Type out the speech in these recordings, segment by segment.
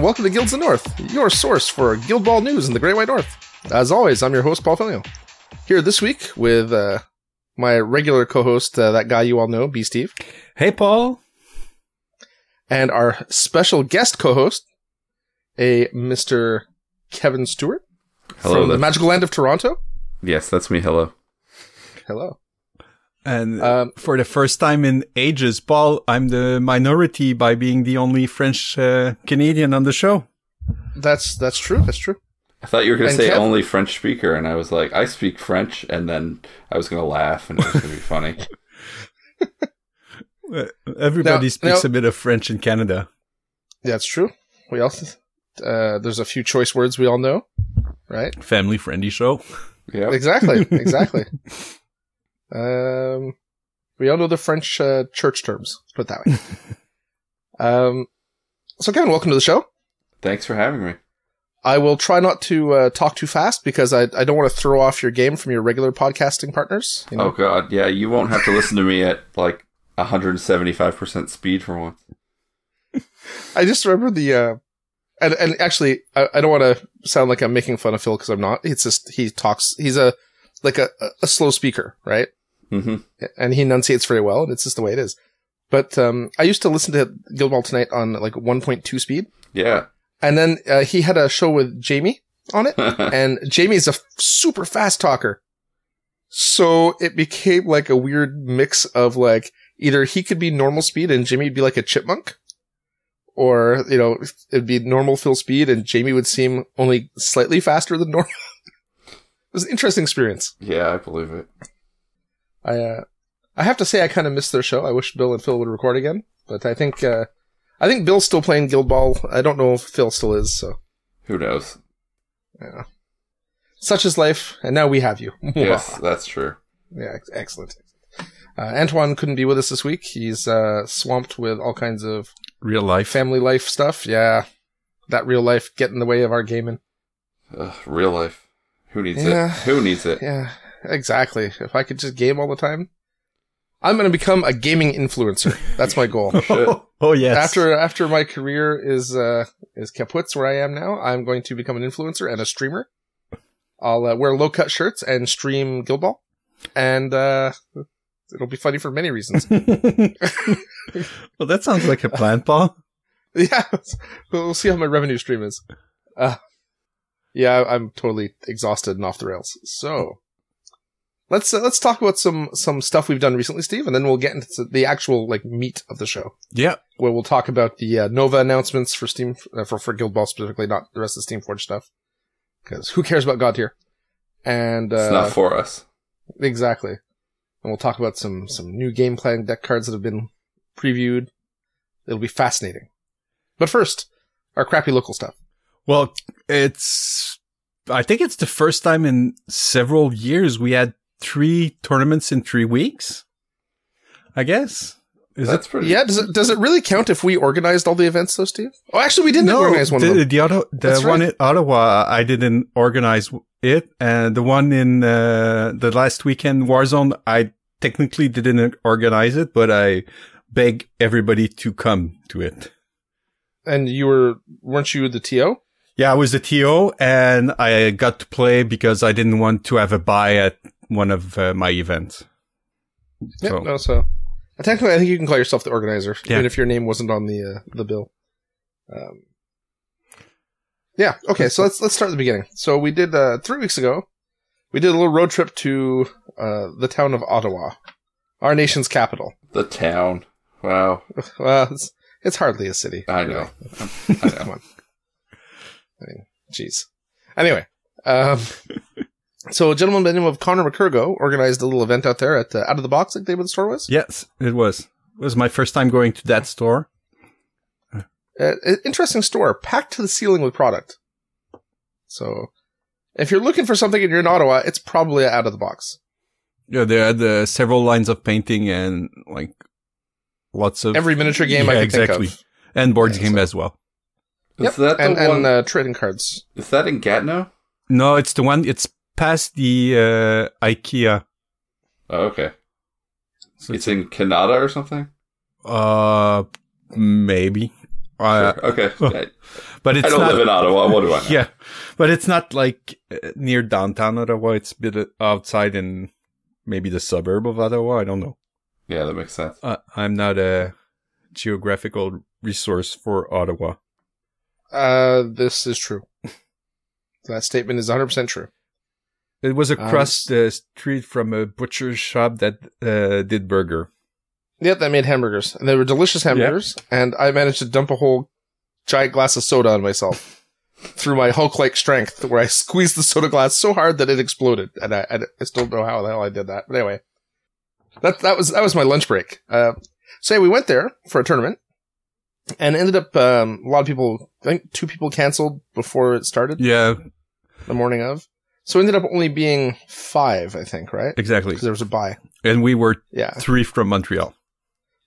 and welcome to Guilds of the North, your source for Guild Ball news in the Great White North. As always, I'm your host, Paul Filio. Here this week with uh, my regular co-host, uh, that guy you all know, B. Steve, Hey, Paul. and our special guest co-host, a Mr. Kevin Stewart Hello. from the magical land of Toronto. yes, that's me. Hello. Hello. And Um, for the first time in ages, Paul, I'm the minority by being the only French uh, Canadian on the show. That's that's true. That's true. I thought you were going to say Kev- only French speaker, and I was like, I speak French, and then I was going to laugh, and it was going to be funny. Everybody Now- speaks now- a bit of French in Canada. Yeah, that's true. We also uh, there's a few choice words we all know, right? Family friendly show. Yeah. Exactly. Exactly. um, we all know the French uh, church terms. Let's put it that way. um, so Kevin, welcome to the show. Thanks for having me. I will try not to uh, talk too fast because I, I don't want to throw off your game from your regular podcasting partners. You know? Oh God, yeah, you won't have to listen to me at like 175% speed for once. I just remember the, uh, and, and actually, I, I don't want to sound like I'm making fun of Phil because I'm not. It's just, he talks, he's a, like a, a slow speaker, right? Hmm And he enunciates very well, and it's just the way it is. But, um, I used to listen to Guild Ball Tonight on like 1.2 speed. Yeah. And then, uh, he had a show with Jamie on it, and Jamie is a f- super fast talker. So it became like a weird mix of like, either he could be normal speed and Jamie'd be like a chipmunk, or, you know, it'd be normal Phil speed and Jamie would seem only slightly faster than normal. it was an interesting experience. yeah, I believe it. I, uh, I have to say I kind of missed their show. I wish Bill and Phil would record again, but I think, uh, I think Bill's still playing Guild Ball. I don't know if Phil still is, so. Who knows? Yeah. Such is life, and now we have you. yes, that's true. Yeah, ex- excellent. Uh, Antoine couldn't be with us this week. He's uh, swamped with all kinds of Real life. family life stuff. Yeah, that real life get in the way of our gaming. Ugh, real life. Who needs Yeah. it? Who needs it? Yeah, exactly. If I could just game all the time, I'm going to become a gaming influencer. That's my goal. Shit. oh, yes. after after my career is uh, is kaputz where I am now, I'm going to become an influencer and a streamer. I'll uh, wear low cut shirts and stream Guild Ball, and uh, it'll be funny for many reasons. well, that sounds like a plan, Paul. Yeah, we'll see how my revenue stream is. Uh, yeah, I'm totally exhausted and off the rails. So let's uh, let's talk about some some stuff we've done recently, Steve, and then we'll get into the actual like meat of the show, Yeah. where we'll talk about the uh, Nova announcements for Steam uh, for for Guild Ball specifically, not the rest of the Steam Forge stuff, because who cares about Godtear? And It's uh, not for us. exactly, and we'll talk about some some new game plan deck cards that have been previewed. It'll be fascinating. But first, our crappy local stuff. Well, it's, I think it's the first time in several years we had three tournaments in three weeks. I guess. Is That's pretty. Yeah, does it does it really count if we organized all the events though, Steve? Oh, actually, we didn't organize one the, of them. The, other, the That's one right. in Ottawa, I didn't organize it, and the one in uh, the last weekend, Warzone, I technically didn't organize it, but I beg everybody to come to it. And you were weren't you the TO? Yeah, I was the TO, and I got to play because I didn't want to have a buy at one of uh, my events. Yeah, So- no. So technically, I think you can call yourself the organizer, Yeah. even if your name wasn't on the uh, the bill. Um, yeah. Okay. So let's let's start at the beginning. So we did uh, three weeks ago. We did a little road trip to uh, the town of Ottawa, our nation's capital. The town. Wow. Well, it's, it's hardly a city. I know. I Come on. I mean, jeez. Anyway, um, so a gentleman by the name of Connor McCurgo organized a little event out there at uh, Out of the Box, like they were the store was. Yes, it was. It was my first time going to that store. Uh, interesting store, packed to the ceiling with product. So, if you're looking for something and you're in Ottawa, it's probably Out of the Box. Yeah, they had uh, several lines of painting and like lots of Every miniature game I Yeah, can exactly. think of. and board Yeah, game so- as well. Is Yep, that the and, one? and uh, trading cards. is that in Gatineau? No, it's the one. It's past the uh, IKEA. Oh, okay. So It's in Canada or something? uh maybe. Uh, Sure. Okay. I, But it's I don't not. live in Ottawa. What do I know? yeah, but it's not like uh, near downtown Ottawa. It's a bit outside in maybe the suburb of Ottawa. I don't know. Yeah, that makes sense. Uh, I'm not a geographical resource for Ottawa. Uh, this is true. that statement is 100% true. It was Um, across the street from a butcher shop that uh, did burger. Yep, that made hamburgers. And they were delicious hamburgers. And I managed to dump a whole giant glass of soda on myself through my Hulk like strength, where I squeezed the soda glass so hard that it exploded. And I, I, I still don't know how the hell I did that. But anyway, that, that was, that was my lunch break. Uh, so yeah, we went there for a tournament and ended up, um, a lot of people, I think two people canceled before it started Yeah, the morning of. So it ended up only being five, I think, right? exactly. Because there was a buy. And we were Yeah. three from Montreal.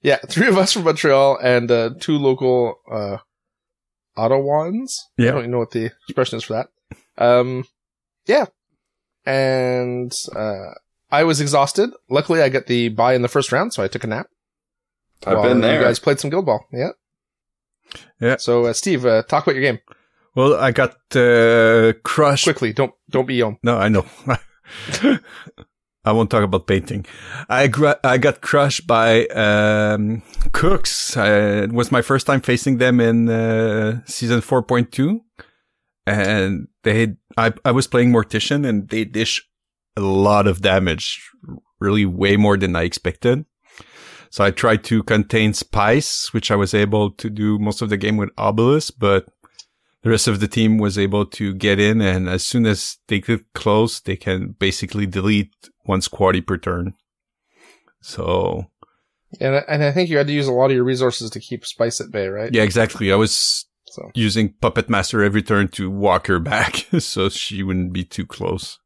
Yeah, three of us from Montreal and uh, two local uh, Ottawans. I Yeah. don't even know what the expression is for that. Um, yeah, and uh, I was exhausted. Luckily, I got the buy in the first round, so I took a nap. I've been there. You guys played some Guild Ball. Yeah. Yeah. So, uh, Steve, uh, talk about your game Well, I got uh, crushed. quickly. Don't don't be young. No, I know. I won't talk about painting. I gra- I got crushed by um, Cooks. Uh, it was my first time facing them in uh, season four point two, and they had, I I was playing Mortician, and they dish a lot of damage, really way more than I expected. So I tried to contain Spice, which I was able to do most of the game with Obulus, but the rest of the team was able to get in, and as soon as they get close, they can basically delete one squaddie per turn. So And I- and I think you had to use a lot of your resources to keep Spice at bay, right? yeah, exactly. I was So using Puppet Master every turn to walk her back, so she wouldn't be too close.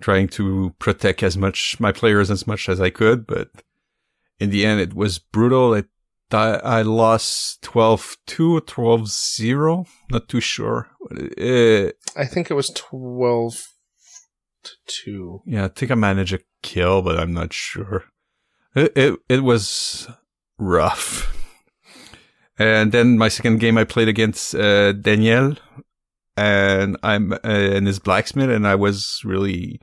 Trying to protect as much my players as much as I could, but in the end, it was brutal. It I, I lost 12-2 or 12-0. Not too sure. Uh, I think it was 12 2. Yeah, I think I managed a kill, but I'm not sure. It it, it was rough. And then my second game, I played against uh, Daniel, and I'm uh, in his blacksmith, and I was really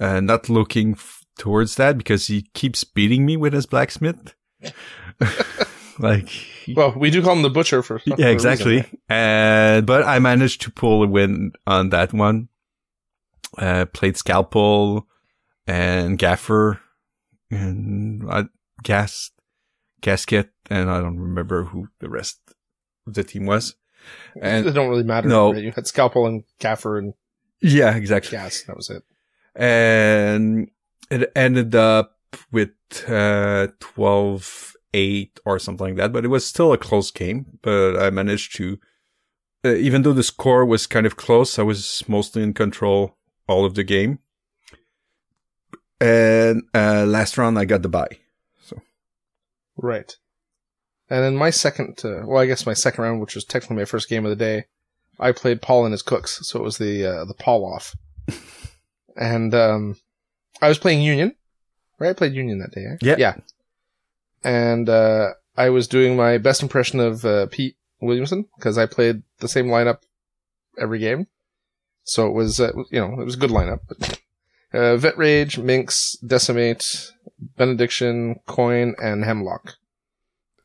uh, not looking f- towards that because he keeps beating me with his blacksmith. like, Well, we do call him the butcher for for yeah, reason, exactly. right? And but I managed to pull a win on that one. Uh, played scalpel and gaffer and uh, gas gasket, and I don't remember who the rest of the team was. And it don't really matter. No. You had scalpel and gaffer and yeah, exactly. gas. That was it. and it ended up with uh 12 8 or something like that but it was still a close game but i managed to uh, even though the score was kind of close i was mostly in control all of the game and uh last round i got the bye Right. And then my second, uh, well, I guess my second round, which was technically my first game of the day, I played Paul and his cooks, so it was the uh, the Paul off. and um, I was playing Union, right? I played Union that day. Yeah. Yeah. And uh, I was doing my best impression of uh, Pete Williamson because I played the same lineup every game, so it was uh, you know it was a good lineup. uh, Vet Rage, Minx, Decimate, Benediction, Coin, and Hemlock.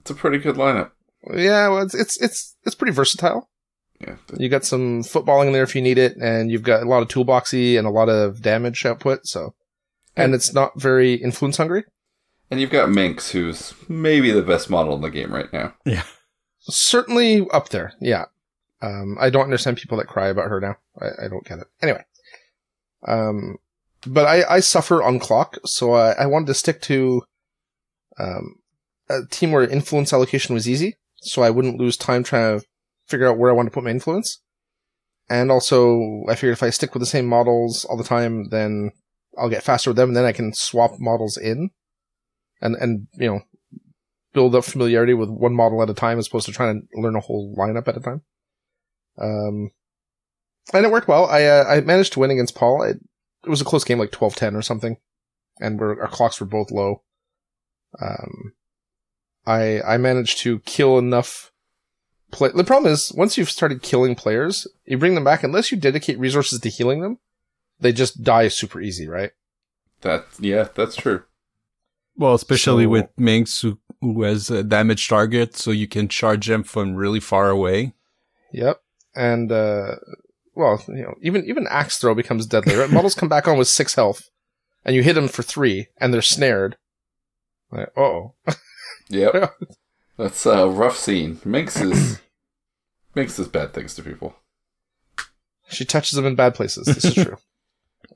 It's a pretty good lineup. Yeah, well, it's it's it's it's pretty versatile. Yeah. You got some footballing in there if you need it, and you've got a lot of toolboxy and a lot of damage output. So, and it's not very influence hungry. And you've got Minx, who's maybe the best model in the game right now. Yeah. Certainly up there. Yeah. Um, I don't understand people that cry about her now. I, I don't get it. Anyway. Um, but I, I suffer on clock, so I, I wanted to stick to, um, a team where influence allocation was easy, so I wouldn't lose time trying to figure out where I want to put my influence. And also, I figured if I stick with the same models all the time, then I'll get faster with them, and then I can swap models in, and and you know, build up familiarity with one model at a time as opposed to trying to learn a whole lineup at a time. Um, and it worked well. I uh, I managed to win against Paul. It, it was a close game, like 12-10 or something, and our clocks were both low. Um, I I managed to kill enough play. The problem is once you've started killing players, you bring them back unless you dedicate resources to healing them, they just die super easy, right? That yeah, that's true. Well, especially So- with Minx who, who has a damage target, so you can charge them from really far away. Yep. And uh well, you know, even even axe throw becomes deadly, right? Models come back on with six health, and you hit them for three, and they're snared. Like, oh, Yep. That's a rough scene. Minx is Minx is bad things to people. she touches them in bad places. This is true.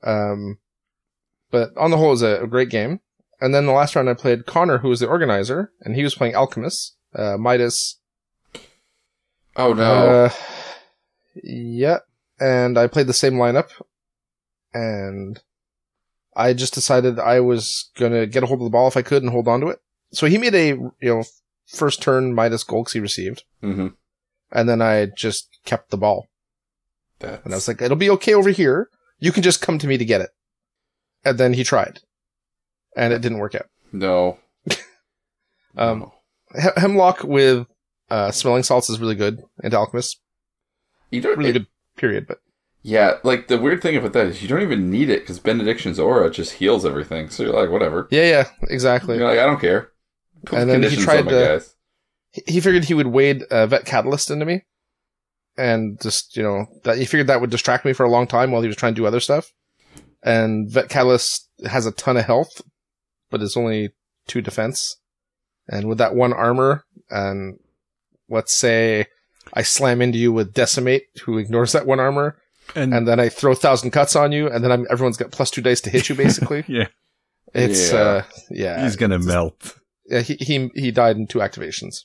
Um, but on the whole, it was a, a great game. And then the last round, I played Connor, who was the organizer, and he was playing Alchemist, uh, Midas. Oh no. Uh, yeah, and I played the same lineup, and I just decided I was gonna get a hold of the ball if I could and hold on to it. So he made a you know first turn Midas 'cause he received, mm-hmm. and then I just kept the ball. That's, And I was like, it'll be okay over here. You can just come to me to get it. And then he tried. And it didn't work out. no. Um, No. He- Hemlock with uh, smelling salts is really good into Alchemist. You don't Really it- good, period. But Yeah, like the weird thing about that is you don't even need it because Benediction's aura just heals everything. So you're like, whatever. yeah, yeah, exactly. You're like, I don't care. Put And then he tried to- He figured he would wade uh, Vet Catalyst into me. And just, you know, that he figured that would distract me for a long time while he was trying to do other stuff. And Vet Catalyst has a ton of health, but it's only two defense. And with that one armor, and let's say I slam into you with Decimate, who ignores that one armor, And, and then I throw Thousand Cuts on you, and then I'm, everyone's got plus two dice to hit you, basically. yeah, It's, Yeah. uh, yeah. he's gonna melt. Yeah, he, he, he died in two activations.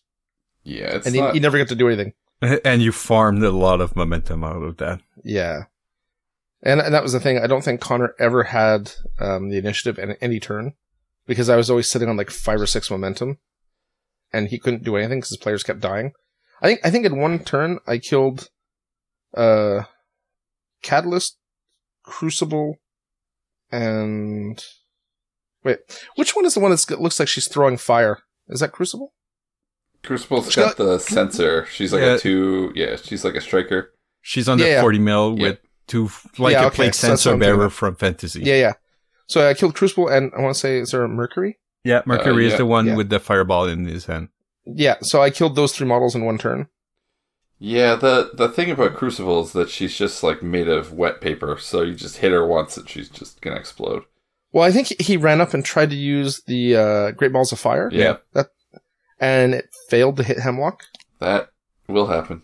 Yeah, it's and he, not. he never got to do anything. And you farmed a lot of momentum out of that. Yeah. And, and that was the thing. I don't think Connor ever had um, the initiative in any turn because I was always sitting on like five or six momentum, and he couldn't do anything because his players kept dying. I think I think in one turn I killed uh Catalyst, Crucible, and wait, which one is the one that looks like she's throwing fire? Is that Crucible? Crucible's She's got got- the sensor. She's like Yeah. a two. Yeah, she's like a striker. She's on Yeah, the yeah. 40 mil Yeah. with two, like Yeah, a okay, plague so sensor I'm bearer from Fantasy. Yeah, yeah. So I killed Crucible, and I want to say, is there a Mercury? Yeah, Mercury Uh, is the one yeah. with the fireball in his hand. Yeah, so I killed those three models in one turn. Yeah, the the thing about Crucible is that she's just like made of wet paper. So you just hit her once and she's just gonna explode. Well, I think he ran up and tried to use the uh, Great Balls of Fire. Yeah, that, and it failed to hit Hemlock. that will happen.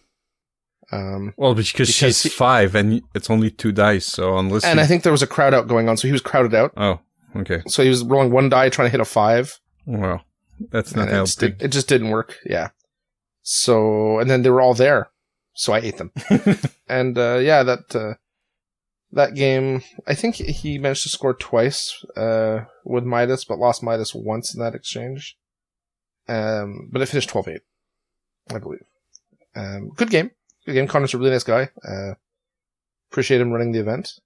Um, Well, because, Because she's he- five and it's only two dice, so unless and you- I think there was a crowd out going on, so he was crowded out. Oh, okay. So he was rolling one die trying to hit a five. Well, that's not and it, it just didn't work. Yeah. So, and then they were all there. So I ate them. and, uh, yeah, that, uh, that game, I think he managed to score twice, uh, with Midas, but lost Midas once in that exchange. Um, but it finished 12-8, I believe. Um, good game. Game. Connor's a really nice guy. Uh, appreciate him running the event.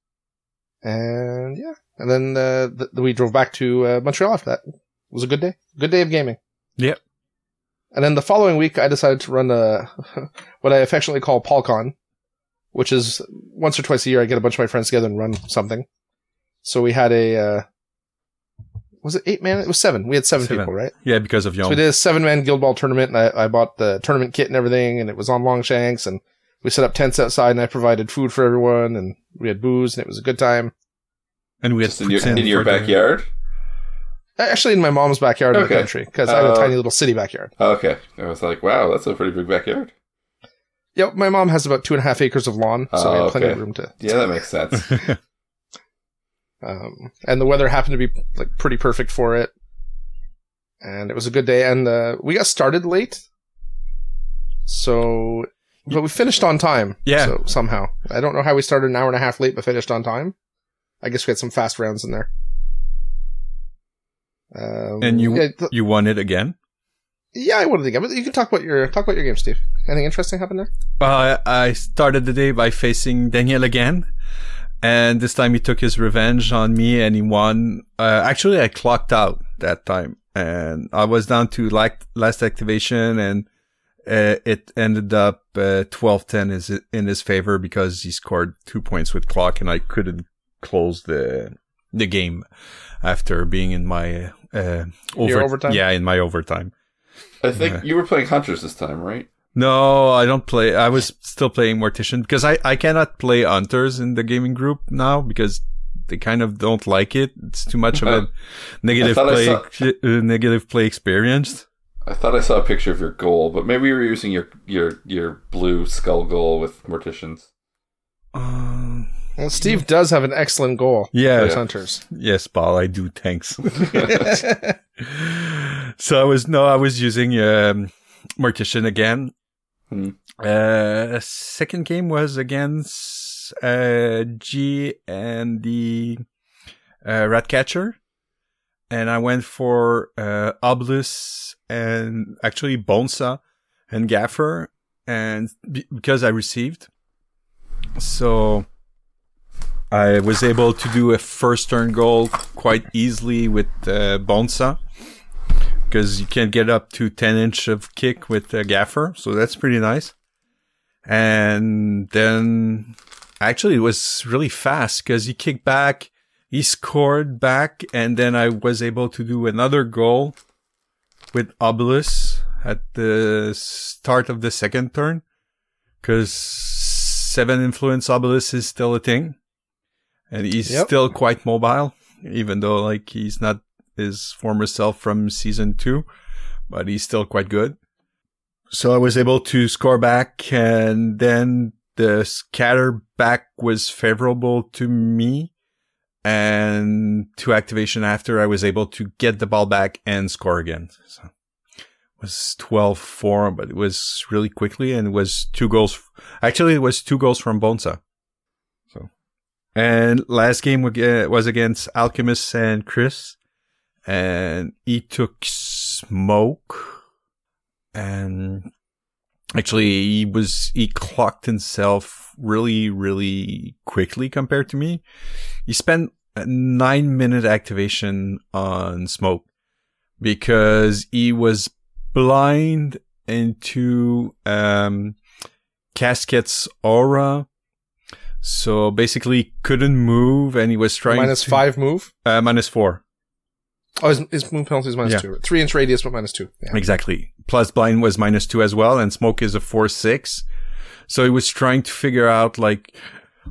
And yeah. And then, uh, th- we drove back to, uh, Montreal after that. It was a good day. Good day of gaming. Yep. And then the following week, I decided to run a, what I affectionately call PolCon, which is once or twice a year, I get a bunch of my friends together and run something. So we had a, uh, was it eight man? It was seven. We had seven, Seven. people, right? yeah, because of So we did a seven man Guild Ball tournament and I, I bought the tournament kit and everything and it was on Longshanks and we set up tents outside and I provided food for everyone and we had booze and it was a good time. and we had Just in your in your backyard. Actually in my mom's backyard in the country because I have a Uh, tiny little city backyard. Oh, okay, I was like, wow, that's a pretty big backyard. Yep. My mom has about two and a half acres of lawn. So we have had plenty of room to, Yeah, that makes sense. Um, and the weather happened to be like pretty perfect for it. And it was a good day. And, uh, we got started late. So, but we finished on time. Yeah. So somehow. I don't know how we started an hour and a half late, but finished on time. I guess we had some fast rounds in there. Um, And you- yeah, th- you won it again. yeah, I wanted to get, but you can talk about your, talk about your game, Steve. Anything interesting happened there? Uh, I started the day by facing Daniel again. And this time he took his revenge on me and he won. Uh, actually, I clocked out that time and I was down to like last activation and uh, it ended up uh, 12-10 is in his favor because he scored two points with clock, and I couldn't close the the game after being in my uh, Your overtime? Yeah, in my overtime. I think Yeah. you were playing hunters this time, right? No, I don't play. I was still playing Mortician because I, I cannot play Hunters in the gaming group now because they kind of don't like it. It's too much of a negative I I play, saw- uh, negative play experience. I thought I saw a picture of your goal, but maybe you were using your your your blue skull goal with morticians. Uh, Well, Steve does have an excellent goal. yeah, Those hunters. yes, Paul, I do. Thanks. so I was no, I was using um, Mortician again. Hmm. Uh, second game was against uh, G and the uh, Ratcatcher, and I went for uh, and actually Bonesaw and Gaffer, and be- because I received, so I was able to do a first turn goal quite easily with uh, Bonesaw because you can get up to 10 inch of kick with a gaffer. So that's pretty nice. And then actually it was really fast because he kicked back, he scored back, and then I was able to do another goal with Obulus at the start of the second turn because seven influence Obulus is still a thing. And he's Yep. still quite mobile, even though like he's not his former self from season two, but he's still quite good. So I was able to score back and then the scatter back was favorable to me. And to activation after I was able to get the ball back and score again. So it was 12-4, but it was really quickly and it was two goals. Actually, it was two goals from Bonesaw. So, and last game uh, was against Alchemist and Chris and he took smoke. And actually he was he clocked himself really really quickly compared to me. He spent a nine minute activation on smoke because he was blind into um casket's aura. So basically couldn't move and he was trying Minus to- five move. uh, minus four Oh, his, his move penalty is minus Yeah. two. Three inch radius, but minus two. Yeah. Exactly. Plus blind was minus two as well, and smoke is a four six. So he was trying to figure out like,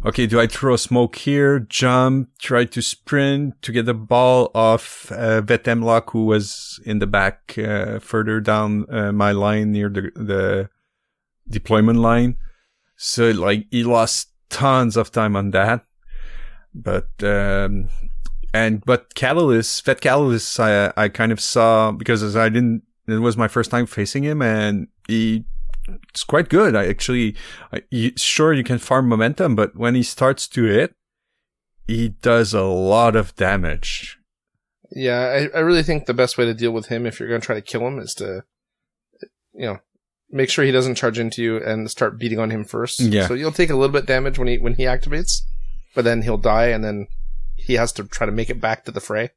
okay, do I throw smoke here, jump, try to sprint to get the ball off uh, Vet Hemlock, who was in the back uh, further down uh, my line near the the deployment line. So like he lost tons of time on that. But um and but Catalyst, Vet Catalyst, I I kind of saw because as I didn't. It was my first time facing him, and he it's quite good. I actually, I, you, sure you can farm momentum, but when he starts to hit, he does a lot of damage. Yeah, I, I really think the best way to deal with him if you're going to try to kill him is to, you know, make sure he doesn't charge into you and start beating on him first. Yeah. So you'll take a little bit damage when he when he activates, but then he'll die and then he has to try to make it back to the fray.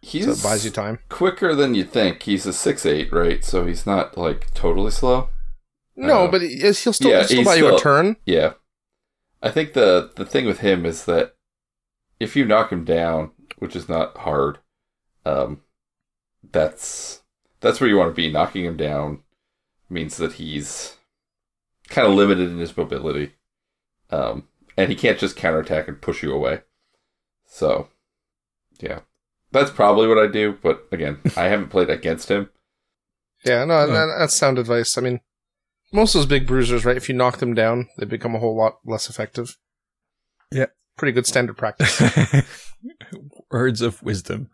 He's So it buys you time. quicker than you'd think. He's a six eight, right? So he's not like totally slow. No, Uh, but he- he'll still, yeah, he'll still buy you a turn. Yeah. I think the the thing with him is that if you knock him down, which is not hard, um, that's that's where you want to be. Knocking him down means that he's kind of limited in his mobility, um, and he can't just counterattack and push you away. So, yeah, that's probably what I do. But again, I haven't played against him. Yeah, no, Oh. that, that's sound advice. I mean, most of those big bruisers, right? If you knock them down, they become a whole lot less effective. Yeah. Pretty good standard practice. Words of wisdom.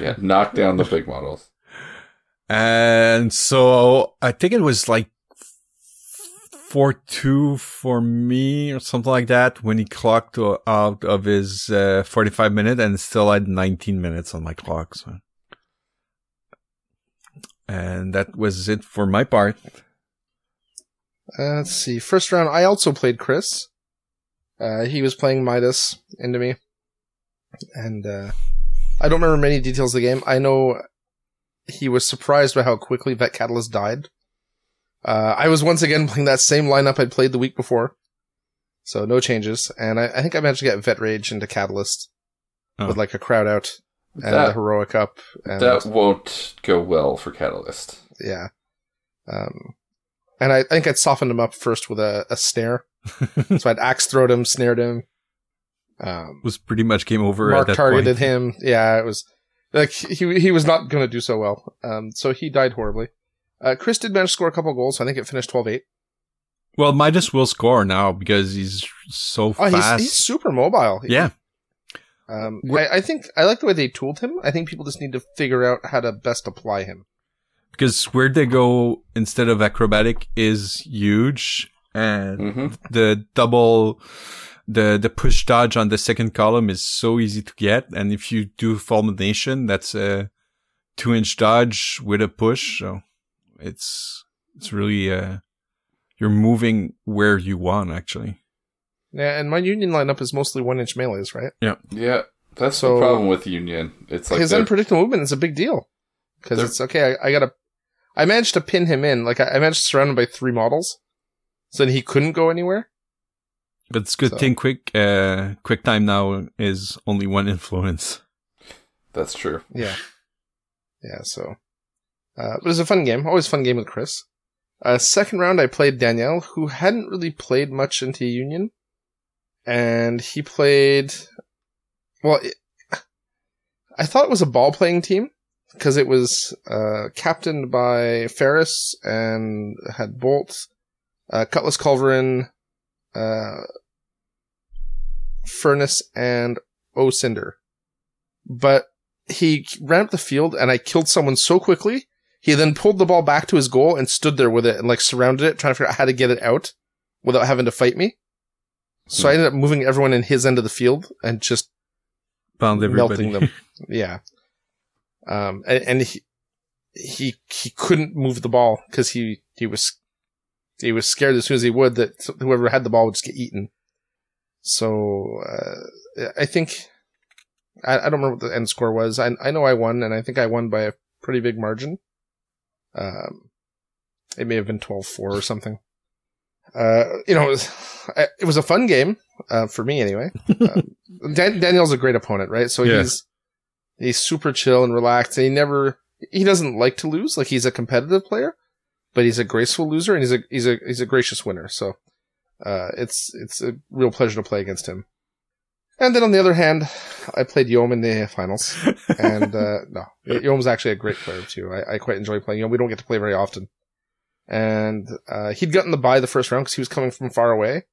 Yeah, knock down the big models. And so I think it was like four two for me or something like that when he clocked out of his uh, forty five minute and still had nineteen minutes on my clock. So, and that was it for my part. Uh, let's see. First round, I also played Chris. Uh, he was playing Midas into me. And, uh, I don't remember many details of the game. I know he was surprised by how quickly Vet Catalyst died. Uh, I was once again playing that same lineup I'd played the week before. So no changes. And I, I think I managed to get Vet Rage into Catalyst Oh. with like a crowd out and the That, Heroic up. And that won't go well for Catalyst. yeah. Um, and I, I think I'd softened him up first with a, a snare. so I'd axe throwed him, snared him. Um, was pretty much game over Mark at that targeted point. him. Yeah, it was like he he was not going to do so well. Um, so he died horribly. Uh, Chris did manage to score a couple goals. So I think it finished 12-8. Well, Midas will score now because he's so Oh, fast. he's super mobile. yeah, Um, I, I think I like the way they tooled him. I think people just need to figure out how to best apply him. because where they go instead of acrobatic is huge, and hmm the double, the the push dodge on the second column is so easy to get, and if you do fulmination, that's a two inch dodge with a push, so it's it's really uh you're moving where you want actually. Yeah, and my union lineup is mostly one inch melees, right? Yeah, yeah. that's So- the problem with Union. It's like His unpredictable movement is a big deal because it's okay. I, I gotta. I managed to pin him in. Like I, I managed to surround him by three models, so that he couldn't go anywhere. But it's good So- thing quick uh quick time now is only one influence. that's true. Yeah. Yeah, so. Uh, it was a fun game. Always fun game with Chris. Uh, second round, I played Danielle, who hadn't really played much into Union. And he played. Well, it, I thought it was a ball playing team, because it was uh, captained by Ferris and had Bolt, uh, Cutlass Culverin, uh, Furnace, and O Cinder. But he ran up the field and I killed someone so quickly. He then pulled the ball back to his goal and stood there with it and like surrounded it, trying to figure out how to get it out without having to fight me. So I ended up moving everyone in his end of the field and just Found everybody. melting them. yeah. Um, and, and he, he, he couldn't move the ball because he, he was, he was scared as soon as he would that whoever had the ball would just get eaten. So, uh, I think, I, I don't remember what the end score was. I, I know I won and I think I won by a pretty big margin. Um, it may have been 12-4 or something. Uh, you know, it was, it was a fun game, uh, for me anyway. Um, Dan- Daniel's a great opponent, right? So Yeah. he's he's super chill and relaxed. And he never he doesn't like to lose. Like he's a competitive player, but he's a graceful loser and he's a he's a he's a gracious winner. So uh, it's it's a real pleasure to play against him. And then on the other hand, I played Yom in the finals, and uh, no, Yom's actually a great player too. I, I quite enjoy playing Yom. We don't get to play very often, and uh, he'd gotten the bye the first round because he was coming from far away.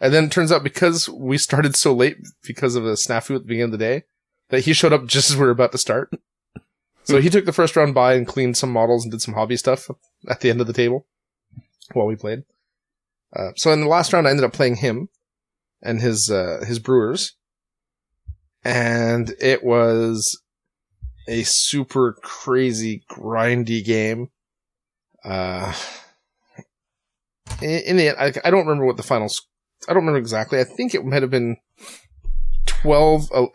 And then it turns out because we started so late because of a snafu at the beginning of the day, that he showed up just as we were about to start. So he took the first round by and cleaned some models and did some hobby stuff at the end of the table while we played. Uh, so in the last round, I ended up playing him and his uh, his brewers, and it was a super crazy grindy game. Uh, in, in the end, I, I don't remember what the finals. I don't remember exactly. I think it might have been twelve. uh,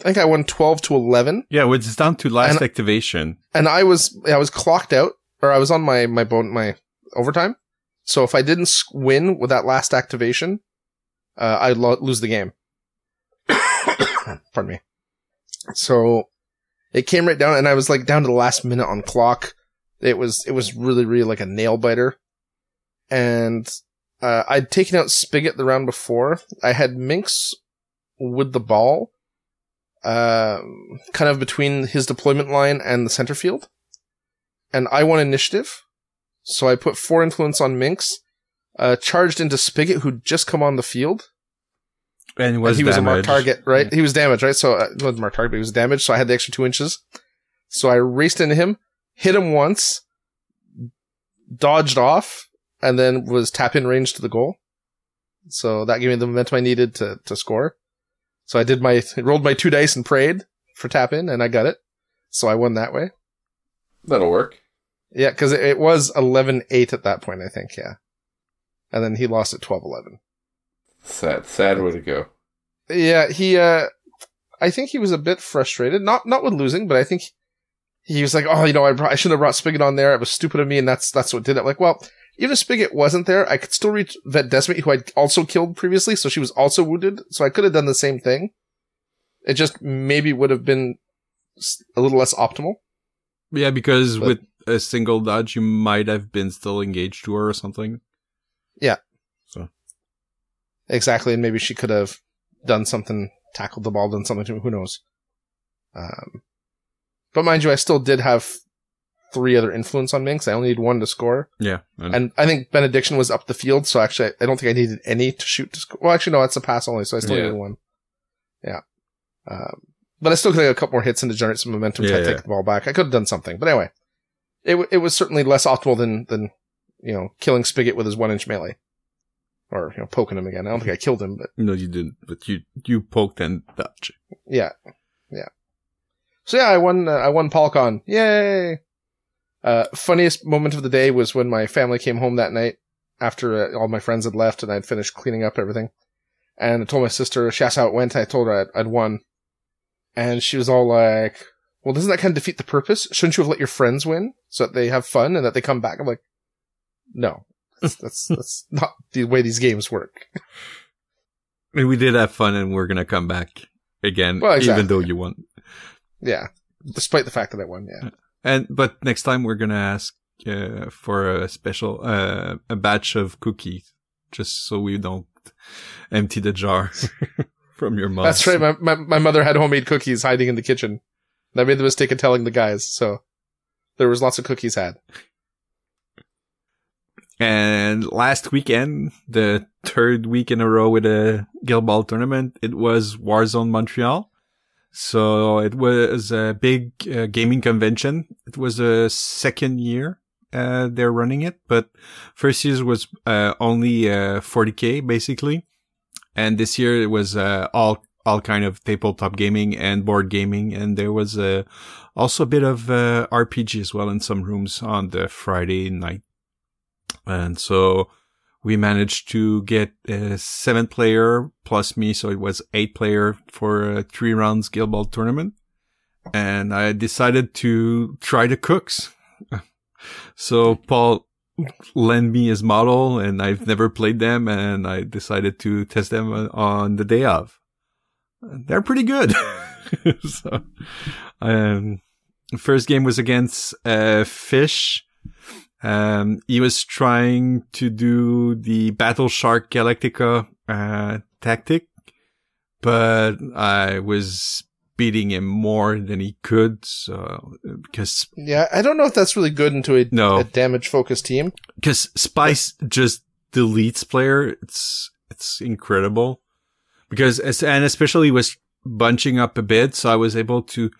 I think I won twelve to eleven yeah, well, it's down to last And- activation. and I was I was clocked out, or I was on my my bone my overtime. So if I didn't win with that last activation, uh, I'd lo- lose the game. Pardon me. So it came right down, and I was like down to the last minute on clock. It was it was really really like a nail biter, and uh, I'd taken out Spigot the round before. I had Minx with the ball, um, kind of between his deployment line and the center field. And I won initiative. So I put four influence on Minx, uh, charged into Spigot, who'd just come on the field. And it And was he was a marked target, right? He was damaged, right? So, uh, it wasn't marked target, but he was damaged. So I had the extra two inches. So I raced into him, hit him once, dodged off, and then was tap in range to the goal. So that gave me the momentum I needed to, to score. So I did my, rolled my two dice and prayed for tap in and I got it. So I won that way. That'll work. Yeah, cause it, it was 11-8 at that point, I think, yeah. And then he lost at 12-11. Sad, sad way to go. Yeah, he, uh, I think he was a bit frustrated. Not, not with losing, but I think he was like, "Oh, you know, I, brought, I shouldn't have brought Spigot on there. It was stupid of me, and that's that's what did it." Like, well, even if Spigot wasn't there, I could still reach Vet Decimate, who I'd also killed previously, so she was also wounded. So I could have done the same thing. It just maybe would have been a little less optimal. Yeah, because But- with a single dodge, you might have been still engaged to her or something. Exactly, and maybe she could have done something, tackled the ball, done something to him. Who knows? Um, but mind you, I still did have three other influence on Minx. I only need one to score, Yeah. And, and I think Benediction was up the field, so actually, I don't think I needed any to shoot to score. Well, actually, no, it's a pass only, so I still Yeah. needed one. Yeah. Um, but I still could have got a couple more hits and to generate some momentum to Yeah, take the ball back. I could have done something, but anyway, it w- it was certainly less optimal than than you know killing Spigot with his one inch melee, or you know poking him again. I don't think I killed him, but. no, you didn't, but you, you poked and dodged. Yeah, yeah. So yeah, I won. Uh, I won Polcon. Yay! Uh, funniest moment of the day was when my family came home that night after uh, all my friends had left and I'd finished cleaning up everything. And I told my sister, she asked how it went. I told her I'd, I'd won, and she was all like, "Well, doesn't that kind of defeat the purpose? Shouldn't you have let your friends win so that they have fun and that they come back?" I'm like, "No, that's that's, that's not the way these games work." I mean, we did have fun and we're going to come back again, Well, exactly. even though you won. Yeah, despite the fact that I won. Yeah. And, but next time we're going to ask, uh, for a special, uh, a batch of cookies, just so we don't empty the jar from your mom. That's right. My, my my mother had homemade cookies hiding in the kitchen. I made the mistake of telling the guys, so there was lots of cookies had. And last weekend, the third week in a row with a Guild Ball tournament, it was Warzone Montreal. So it was a big uh, gaming convention. It was a second year uh, they're running it, but first year was uh, only uh, 40k basically, and this year it was uh, all all kind of tabletop gaming and board gaming, and there was uh, also a bit of uh, RPG as well in some rooms on the Friday night. And so we managed to get a seven player plus me. So it was eight player for a three rounds Guild Ball tournament. And I decided to try the cooks. so Paul lent me his model and I've never played them and I decided to test them on the day of. They're pretty good. so, um, first game was against, uh, Fish. Um, he was trying to do the Battle Shark Galactica, uh, tactic, but I was beating him more than he could. So, because, Yeah, I don't know if that's really good into a, No. a damage focused team. because Spice just deletes player. It's, it's incredible because, and especially was bunching up a bit. So I was able to,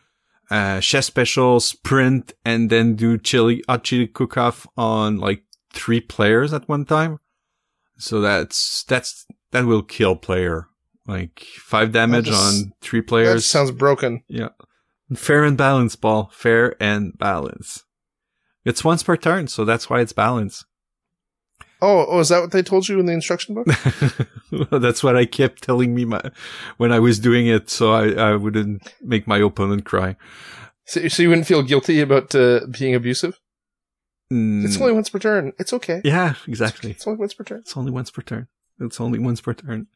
uh, chef special sprint and then do chili, hot chili cook off on like three players at one time. So that's, that's, that will kill player. Like five damage just- on three That players. sounds broken. Yeah. Fair and balanced, ball. Fair and balance. It's once per turn, so that's why it's balance. Oh, oh, is that what they told you in the instruction book? that's what I kept telling me my, when I was doing it, so I, I wouldn't make my opponent cry. So, so you wouldn't feel guilty about uh, being abusive? Mm, It's only once per turn. It's okay. yeah, exactly. It's only once per turn. It's only once per turn. It's only once per turn.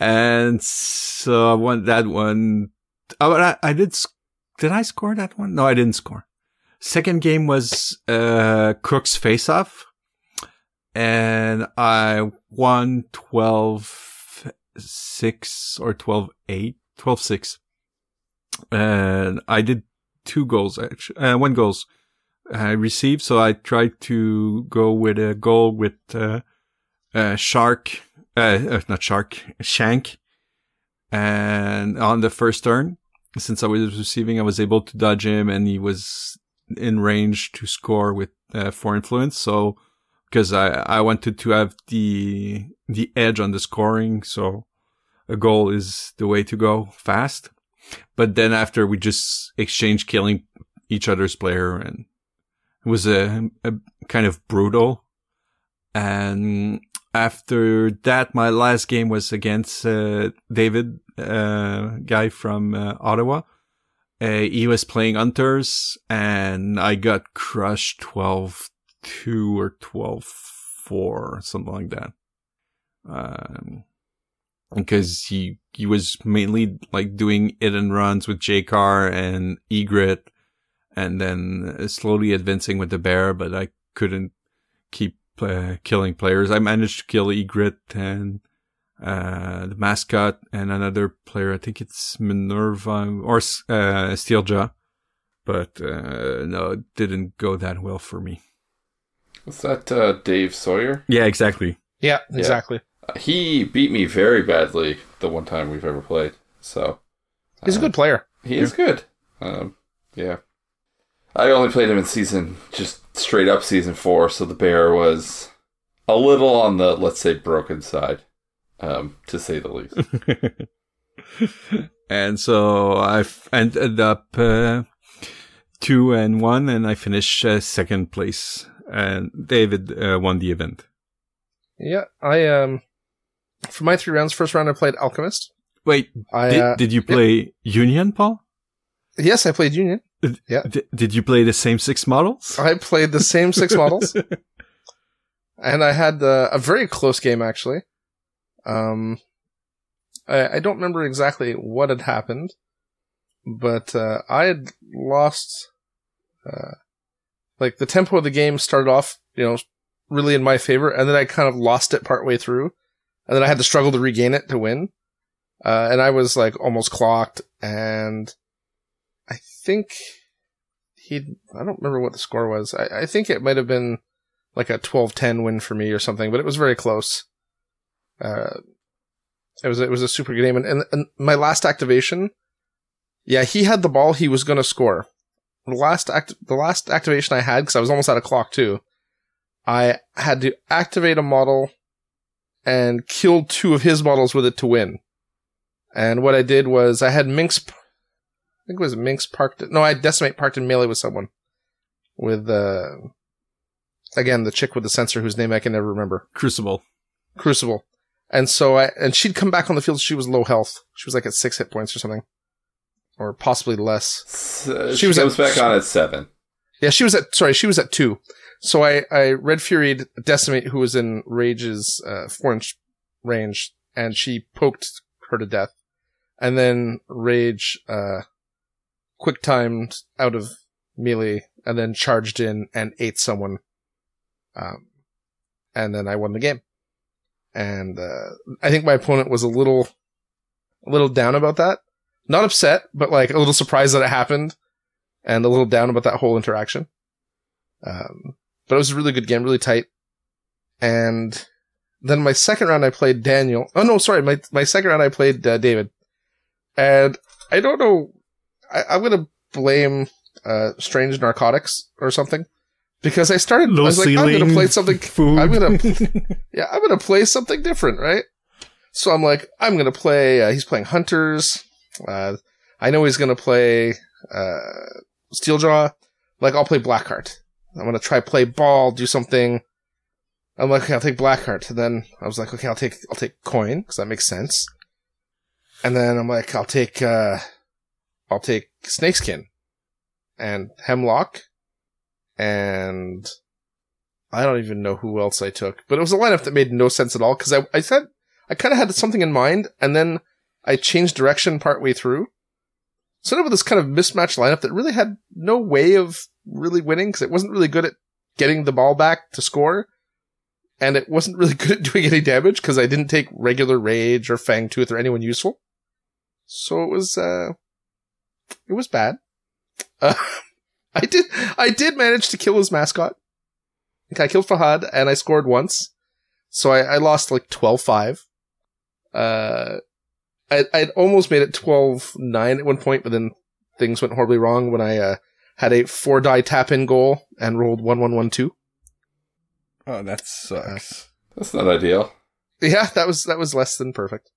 And so I won that one. Oh, I, I did, did I score that one? No, I didn't score. Second game was, uh, Cook's face off. And I won 12 6 or 12 8, 12 6. And I did two goals, actually, uh, one goals I received. So I tried to go with a goal with, uh, uh, Shark, uh, uh, not Shark, Shank. And on the first turn, since I was receiving, I was able to dodge him and he was in range to score with, uh, four influence. So, because I, I wanted to have the, the edge on the scoring. So a goal is the way to go fast. But then after we just exchanged killing each other's player and it was a, a kind of brutal. And after that, my last game was against uh, David, uh, guy from uh, Ottawa, uh, he was playing Hunters, and I got crushed 12 2 or 12 4, something like that. Um, because he, he was mainly like doing it and runs with Jaecar and Egret and then slowly advancing with the bear, but I couldn't keep uh, killing players. I managed to kill Egret and uh, the mascot and another player. I think it's Minerva or uh, Steeljaw, but uh, no, it didn't go that well for me. Was that uh, Dave Sawyer? Yeah, exactly. Yeah, exactly. Uh, he beat me very badly the one time we've ever played. So He's a uh, good player. He is good. Um, yeah. I only played him in season, just straight up season four, so the bear was a little on the, let's say, broken side, um, to say the least. and so I ended up uh, two and one, and I finished uh, second place. And David uh, won the event. Yeah, I um, for my three rounds, first round I played Alchemist. Wait, I did, uh, did you play Union, Paul? yes, I played Union. Yeah. D- did you play the same six models? I played the same six models, and I had uh, a very close game actually. Um, I, I don't remember exactly what had happened, but uh, I had lost. Uh, like the tempo of the game started off, you know, really in my favor, and then I kind of lost it partway through, and then I had to struggle to regain it to win. Uh, and I was like almost clocked, and I think he, I don't remember what the score was. I, I think it might have been like a 12-10 win for me or something, but it was very close. Uh, it was, it was a super good game. And, and, and my last activation, yeah, he had the ball. He was going to score. The last act, the last activation I had, cause I was almost out of clock too. I had to activate a model and kill two of his models with it to win. And what I did was I had Minx, I think it was Minx parked. No, I had Decimate parked in melee with someone. With, uh, again, the chick with the sensor whose name I can never remember. Crucible. Crucible. And so I, and she'd come back on the field. She was low health. She was like at six hit points or something. Or possibly less. So She she, was comes at- back on at seven. Yeah, she was at, sorry, she was at two. So I, I Red Furied Decimate, who was in Rage's, uh, four inch range, and she poked her to death. And then Rage, uh, quick timed out of melee and then charged in and ate someone. Um, and then I won the game. And, uh, I think my opponent was a little, a little down about that. Not upset, but like a little surprised that it happened and a little down about that whole interaction. Um, but it was a really good game, really tight. And then my second round, I played Daniel. Oh no, sorry, my my second round, I played uh, David. And I don't know. I, I'm gonna blame uh, Strange Narcotics or something because I started. Low I was like, I'm gonna play something. food. I'm gonna yeah, I'm gonna play something different, right? So I'm like, I'm gonna play. Uh, he's playing Hunters. Uh, I know he's gonna play uh, Steeljaw. Like, I'll play Blackheart. I'm gonna try play ball, do something. I'm like, okay, I'll take Blackheart. And then I was like, okay, I'll take I'll take Coin because that makes sense. And then I'm like, I'll take uh, I'll take Snakeskin and Hemlock and I don't even know who else I took, but it was a lineup that made no sense at all because I, I said I kind of had something in mind and then I changed direction partway through. So with this kind of mismatched lineup that really had no way of really winning because it wasn't really good at getting the ball back to score. And it wasn't really good at doing any damage because I didn't take regular rage or Fangtooth or anyone useful. So it was, uh, it was bad. Uh, I did, I did manage to kill his mascot. I killed Fahad and I scored once. So I, I lost like 12-5. Uh, I, I'd almost made it 12-9 at one point, but then things went horribly wrong when I, uh, had a four die tap in goal and rolled 1-1-1-2. oh, that sucks. That's not ideal. Yeah, that was, that was less than perfect.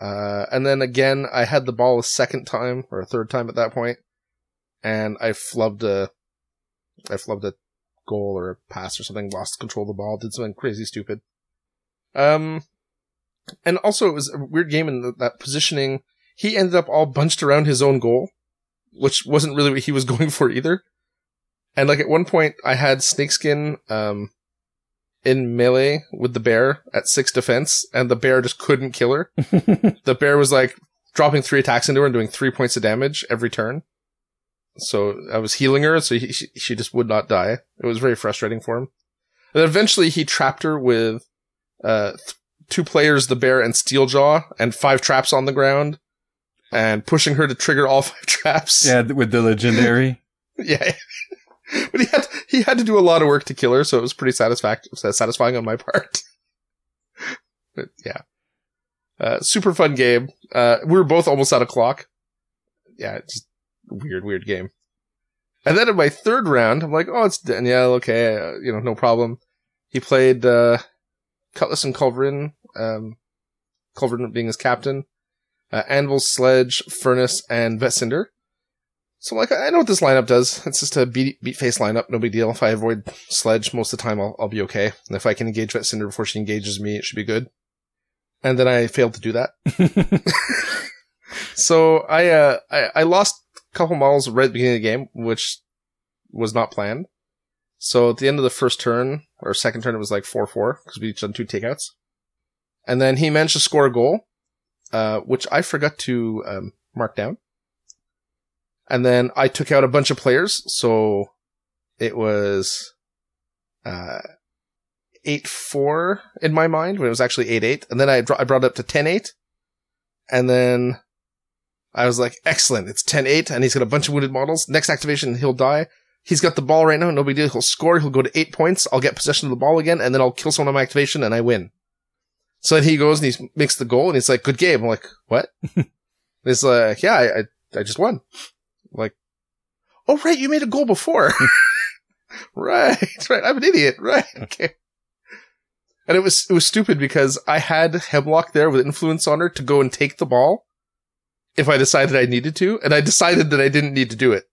Uh, and then again, I had the ball a second time or a third time at that point, and I flubbed a, I flubbed a goal or a pass or something, lost control of the ball, did something crazy stupid. Um, and also it was a weird game in the, that positioning. He ended up all bunched around his own goal. which wasn't really what he was going for either. And like at one point, I had Snakeskin um, in melee with the bear at six defense, and the bear just couldn't kill her. the bear was like dropping three attacks into her and doing three points of damage every turn. So I was healing her, so he, she, she just would not die. It was very frustrating for him. And eventually he trapped her with uh, th- two players, the bear and Steeljaw, and five traps on the ground, and pushing her to trigger all five traps. yeah, with the legendary. Yeah. but he had he had to do a lot of work to kill her, so it was pretty satisfac- satisfying on my part. but yeah. Uh, super fun game. Uh, we were both almost out of clock. Yeah, just weird, weird game. And then in my third round, I'm like, oh, it's Danielle. Okay, uh, you know, no problem. He played uh, Cutlass and Culverin, um, Culverin being his captain, uh, Anvil, Sledge, Furnace, and Vet Cinder. So I'm like, I know what this lineup does. It's just a beat, beat face lineup. No big deal. If I avoid Sledge most of the time, I'll, I'll be okay. And if I can engage Vet Cinder before she engages me, it should be good. And then I failed to do that. So I, uh, I, I lost a couple models right at the beginning of the game, which was not planned. So at the end of the first turn, or second turn, it was like 4-4, because we each done two takeouts. And then he managed to score a goal, uh, which I forgot to, um, mark down. And then I took out a bunch of players, so it was, uh, 8-4 in my mind, when it was actually 8-8. And then I, dro- I brought it up to 10-8. And then I was like, excellent. It's 10-8 and he's got a bunch of wounded models. Next activation, he'll die. He's got the ball right now. No big deal. He'll score. He'll go to eight points. I'll get possession of the ball again and then I'll kill someone on my activation and I win. So then he goes and he makes the goal and he's like, good game. I'm like, what? he's like, yeah, I, I, I just won. I'm like, oh, right. You made a goal before. right. Right. I'm an idiot. Right. Okay. And it was, it was stupid because I had Hemlock there with influence on her to go and take the ball if I decided I needed to, and I decided that I didn't need to do it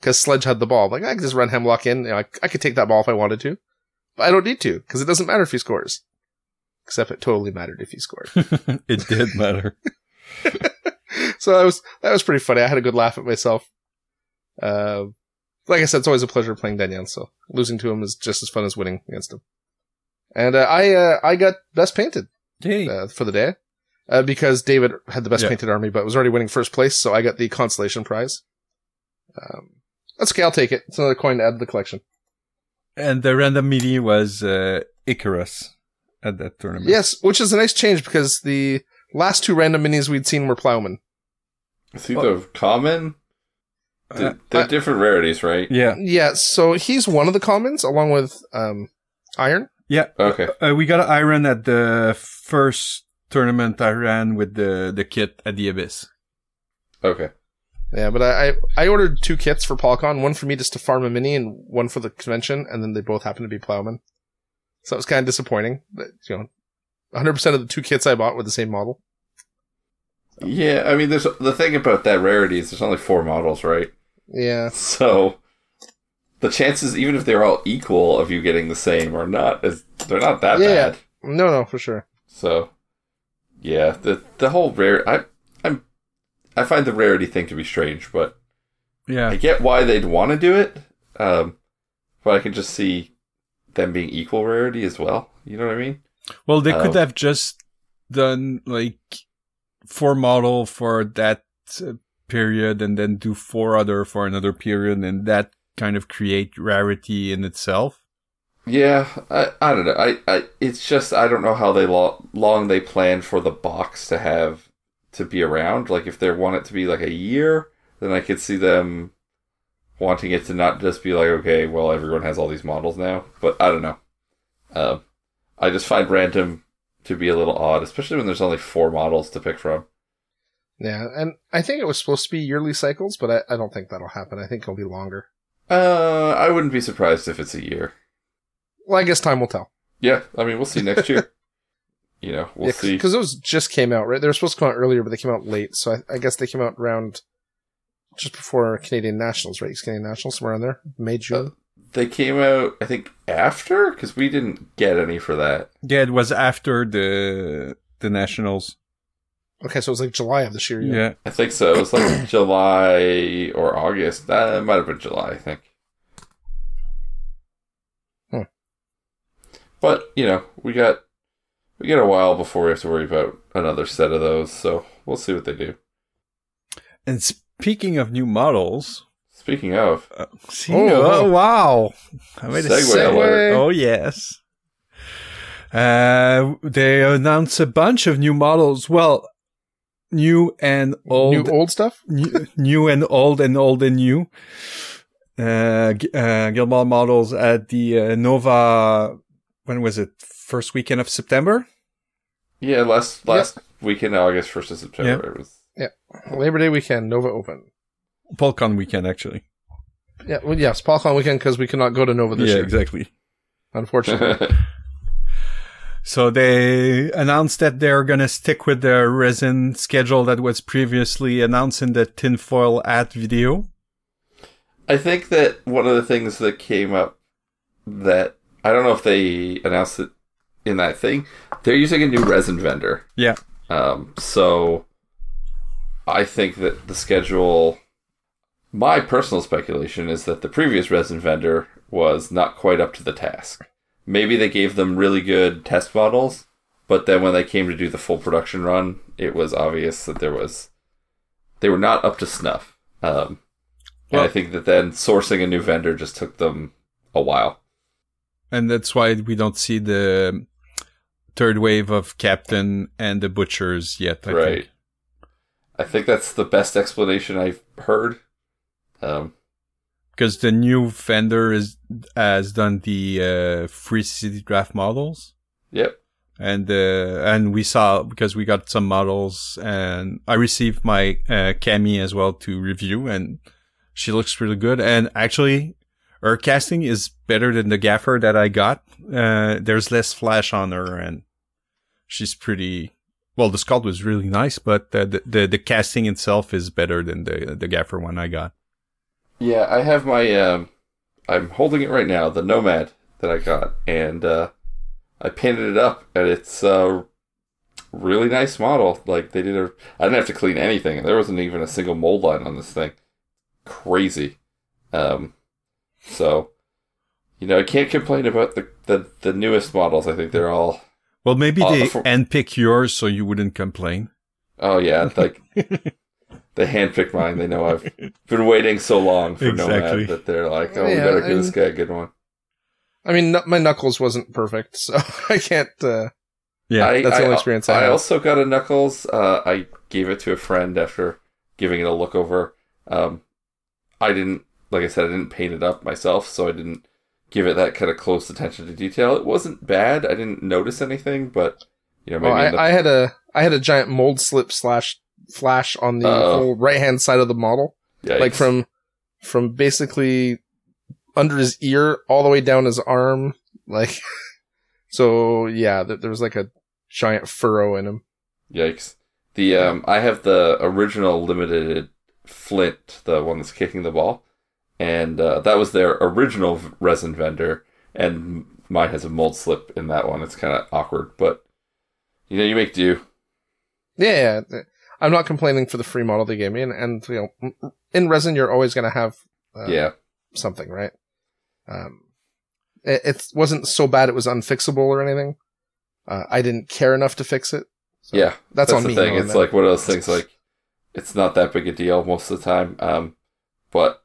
because Sledge had the ball. I'm like I could just run Hemlock in. You know, I, I could take that ball if I wanted to, but I don't need to because it doesn't matter if he scores. Except it totally mattered if he scored. it did matter. so that was that was pretty funny. I had a good laugh at myself. Uh, like I said, it's always a pleasure playing Daniel. So losing to him is just as fun as winning against him. And uh, I uh, I got best painted uh, for the day uh, because David had the best Yeah. painted army, but was already winning first place, so I got the consolation prize. Um, that's okay. I'll take it. It's another coin to add to the collection. and the random melee was uh, Icarus at that tournament. Yes, which is a nice change because the last two random minis we'd seen were plowmen. Is he the common? Uh, They're, they're I- different rarities, right? yeah. Yeah, so he's one of the commons along with um, Iron. Yeah. Okay. Uh, we got an iron at the first tournament I ran with the, the kit at the Abyss. Okay. Yeah, but I, I I ordered two kits for PolCon, one for me just to farm a mini and one for the convention, and then they both happened to be plowmen. So it was kind of disappointing. That, you know, 100% of the two kits I bought were the same model. Yeah, I mean, there's the thing about that rarity is there's only four models, right? Yeah. So the chances, even if they're all equal, of you getting the same are not as they're not that Yeah. bad. No, no, for sure. So yeah, the the whole rare I I'm I find the rarity thing to be strange, but Yeah. I get why they'd want to do it. Um, but I can just see them being equal rarity as well. You know what I mean? Well, they could Oh. have just done like four model for that uh, period and then do four other for another period and that kind of create rarity in itself. Yeah, I, I don't know. I, I it's just I don't know how they lo- long they plan for the box to have to be around. Like if they want it to be like a year, then I could see them wanting it to not just be like okay, well everyone has all these models now. But I don't know. Um, I just find random to be a little odd, especially when there's only four models to pick from. Yeah, and I think it was supposed to be yearly cycles, but I, I don't think that'll happen. I think it'll be longer. Uh, I wouldn't be surprised if it's a year. Well, I guess time will tell. Yeah, I mean we'll see next year. you know, we'll see. Because those just came out, right? They were supposed to come out earlier, but they came out late. So I, I guess they came out around just before Canadian Nationals, right? Canadian Nationals, somewhere in there. May, June. They came out, I think, after because we didn't get any for that. Yeah, it was after the the nationals. Okay, so it was like July of this year. Yeah. I think so. It was like July or August. Uh, it might have been July, I think. Hmm. But you know, we got we got a while before we have to worry about another set of those. So we'll see what they do. And speaking of new models, Speaking of, uh, see, Oh, oh, wow, I made a Segue segue. alert. Oh yes. Uh, they announced a bunch of new models. Well, new and old, New old stuff. new, new and old and old and new. Uh, uh, Gilmore models at the uh, Nova. When was it? First weekend of September. yeah, last last weekend, August first of September. It was Labor Day weekend, Nova Open. PolCon weekend, actually. Yeah, well, yes, PolCon weekend because we cannot go to Nova this yeah, year, exactly. unfortunately. So they announced that they're gonna stick with the resin schedule that was previously announced in the tinfoil at video. I think that one of the things that came up that I don't know if they announced it in that thing. They're using a new resin vendor. Yeah. Um, so I think that the schedule. My personal speculation is that the previous resin vendor was not quite up to the task. Maybe they gave them really good test models, but then when they came to do the full production run, it was obvious that there was they were not up to snuff. Um, and I think that then sourcing a new vendor just took them a while. And that's why we don't see the third wave of Captain and the Butchers yet. I right. think. I think that's the best explanation I've heard. Um, Because the new vendor is has done the uh, free city draft models. yep. and uh, and we saw because we got some models and I received my uh, Cami as well to review and she looks really good and actually her casting is better than the gaffer that I got. Uh, there's less flash on her and she's pretty. Well, the sculpt was really nice, but the, the the casting itself is better than the the gaffer one I got. Yeah, I have my. Um, I'm holding it right now, the Nomad that I got, and uh, I painted it up, and it's a really nice model. Like they did a. I didn't have to clean anything, and there wasn't even a single mold line on this thing. Crazy. Um, so, you know, I can't complain about the the, the newest models. I think they're all. Well, maybe Uh, they for- handpick yours so you wouldn't complain. Oh yeah, like they handpicked mine. They know I've been waiting so long for Exactly. Nomad that they're like, oh, we better give this guy a good one. I mean, my knuckles wasn't perfect, so I can't. Uh, Yeah, I, that's the I- only experience I I have. also got a Knuckles. Uh, I gave it to a friend after giving it a look over. Um, I didn't, like I said, I didn't paint it up myself, so I didn't give it that kind of close attention to detail. It wasn't bad. I didn't notice anything, but you know, maybe well, in the- I, I had a I had a giant mold slip slash flash on the right hand side of the model, like from from basically under his ear all the way down his arm, like. so yeah, th- there was like a giant furrow in him. Yikes. The um I have the original limited Flint, the one that's kicking the ball. And uh, that was their original resin vendor and mine has a mold slip in that one. It's kind of awkward, but you know, you make do. Yeah, yeah, I'm not complaining for the free model they gave me, and, and you know, in resin you're always gonna have uh, yeah. something, right? Um, it, it wasn't so bad it was unfixable or anything. Uh, I didn't care enough to fix it. So yeah. that's, on the me. thing. It's that. like one of those things like it's not that big a deal most of the time. Um but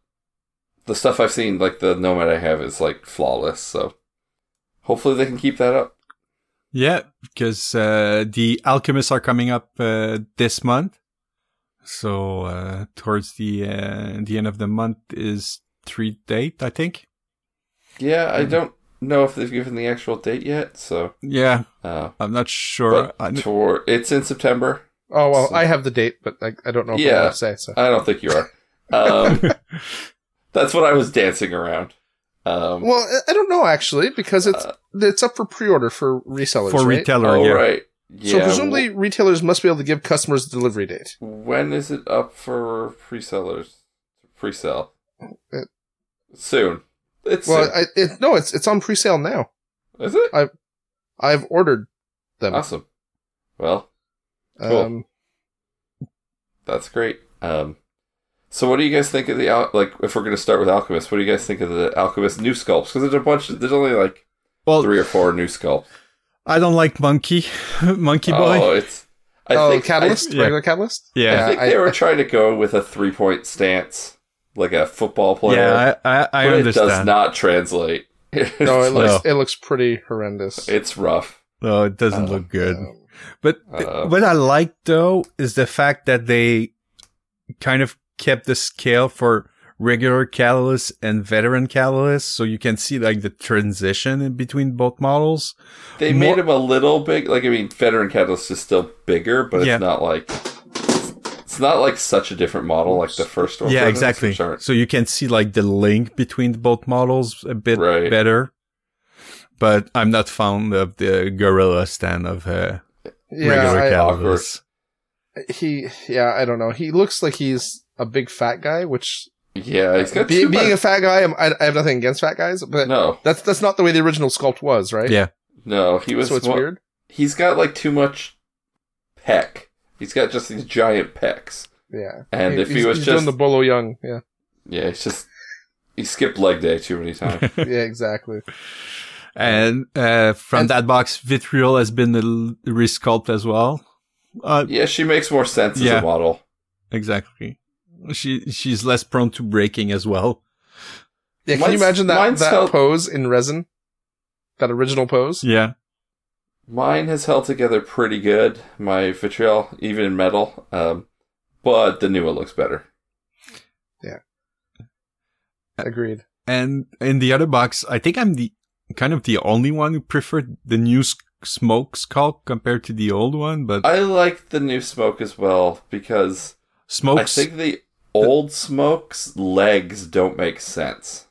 the stuff I've seen, like the Nomad I have, is like flawless, so hopefully they can keep that up. Yeah, because uh, the alchemists are coming up uh, this month. So uh, towards the uh, the end of the month is three date, I think. Yeah, I don't know if they've given the actual date yet, so Yeah, uh I'm not sure. but I, toward, it's in September. oh well, so- I have the date, but I, I don't know if Yeah. I want to say. So I don't think you are. Um, that's what I was dancing around. Um, well, I- I don't know actually because it's uh, it's up for pre-order for resellers. for right? retailer, oh, yeah. right. Yeah. So presumably retailers must be able to give customers the delivery date. when is it up for pre-sellers? Pre-sell It- soon. It's Well, soon. I, it, no, it's it's on pre-sale now. is it I've ordered them. awesome? Well, Cool. Um, that's great. Um, so what do you guys think of the al- like? If we're going to start with Alchemist, what do you guys think of the Alchemist new sculpts? Because there's a bunch. There's only like Well, three or four new sculpts. I don't like Monkey, Monkey Boy. Oh, it's. I oh, think catalyst, I- yeah. regular catalyst. Yeah. I, think they were trying to go with a three point stance, like a football player. yeah, I, I, I but it does not translate. no, it like- looks it looks pretty horrendous. it's rough. no, it doesn't Uh, look good. Um, But Uh, what I like though is the fact that they kind of kept the scale for regular catalyst and veteran catalyst, so you can see like the transition in between both models. They More- made him a little big. Like I mean, veteran catalyst is still bigger, but Yeah. it's not like it's not like such a different model like the first one. yeah, exactly. So you can see like the link between both models a bit Right. better. But I'm not fond of the gorilla stand of uh, yeah, regular I- catalyst. he yeah, I don't know. He looks like he's a big fat guy, which Yeah, he's got be, too being a fat guy, I'm, I, I have nothing against fat guys, but no, that's that's not the way the original sculpt was, right? Yeah. no. He was. so it's mo- weird. He's got like too much pec. He's got just these giant pecs, Yeah, and if he was he's just doing the Bolo Yeung, yeah, yeah, it's just he skipped leg day too many times. yeah, exactly. And uh, from And- that box, Vitriol has been l- resculpted as well. Uh, yeah, she makes more sense as Yeah. a model. exactly. She she's less prone to breaking as well. Yeah, can Mine's- you imagine that that held- pose in resin? That original pose. Yeah. Mine has held together pretty good. My vitriol, even in metal, um, but the new one looks better. Yeah. Agreed. And in the other box, I think I'm the kind of the only one who preferred the new s- smoke skull compared to the old one. But I like the new smoke as well because smokes I think the old smoke's legs don't make sense.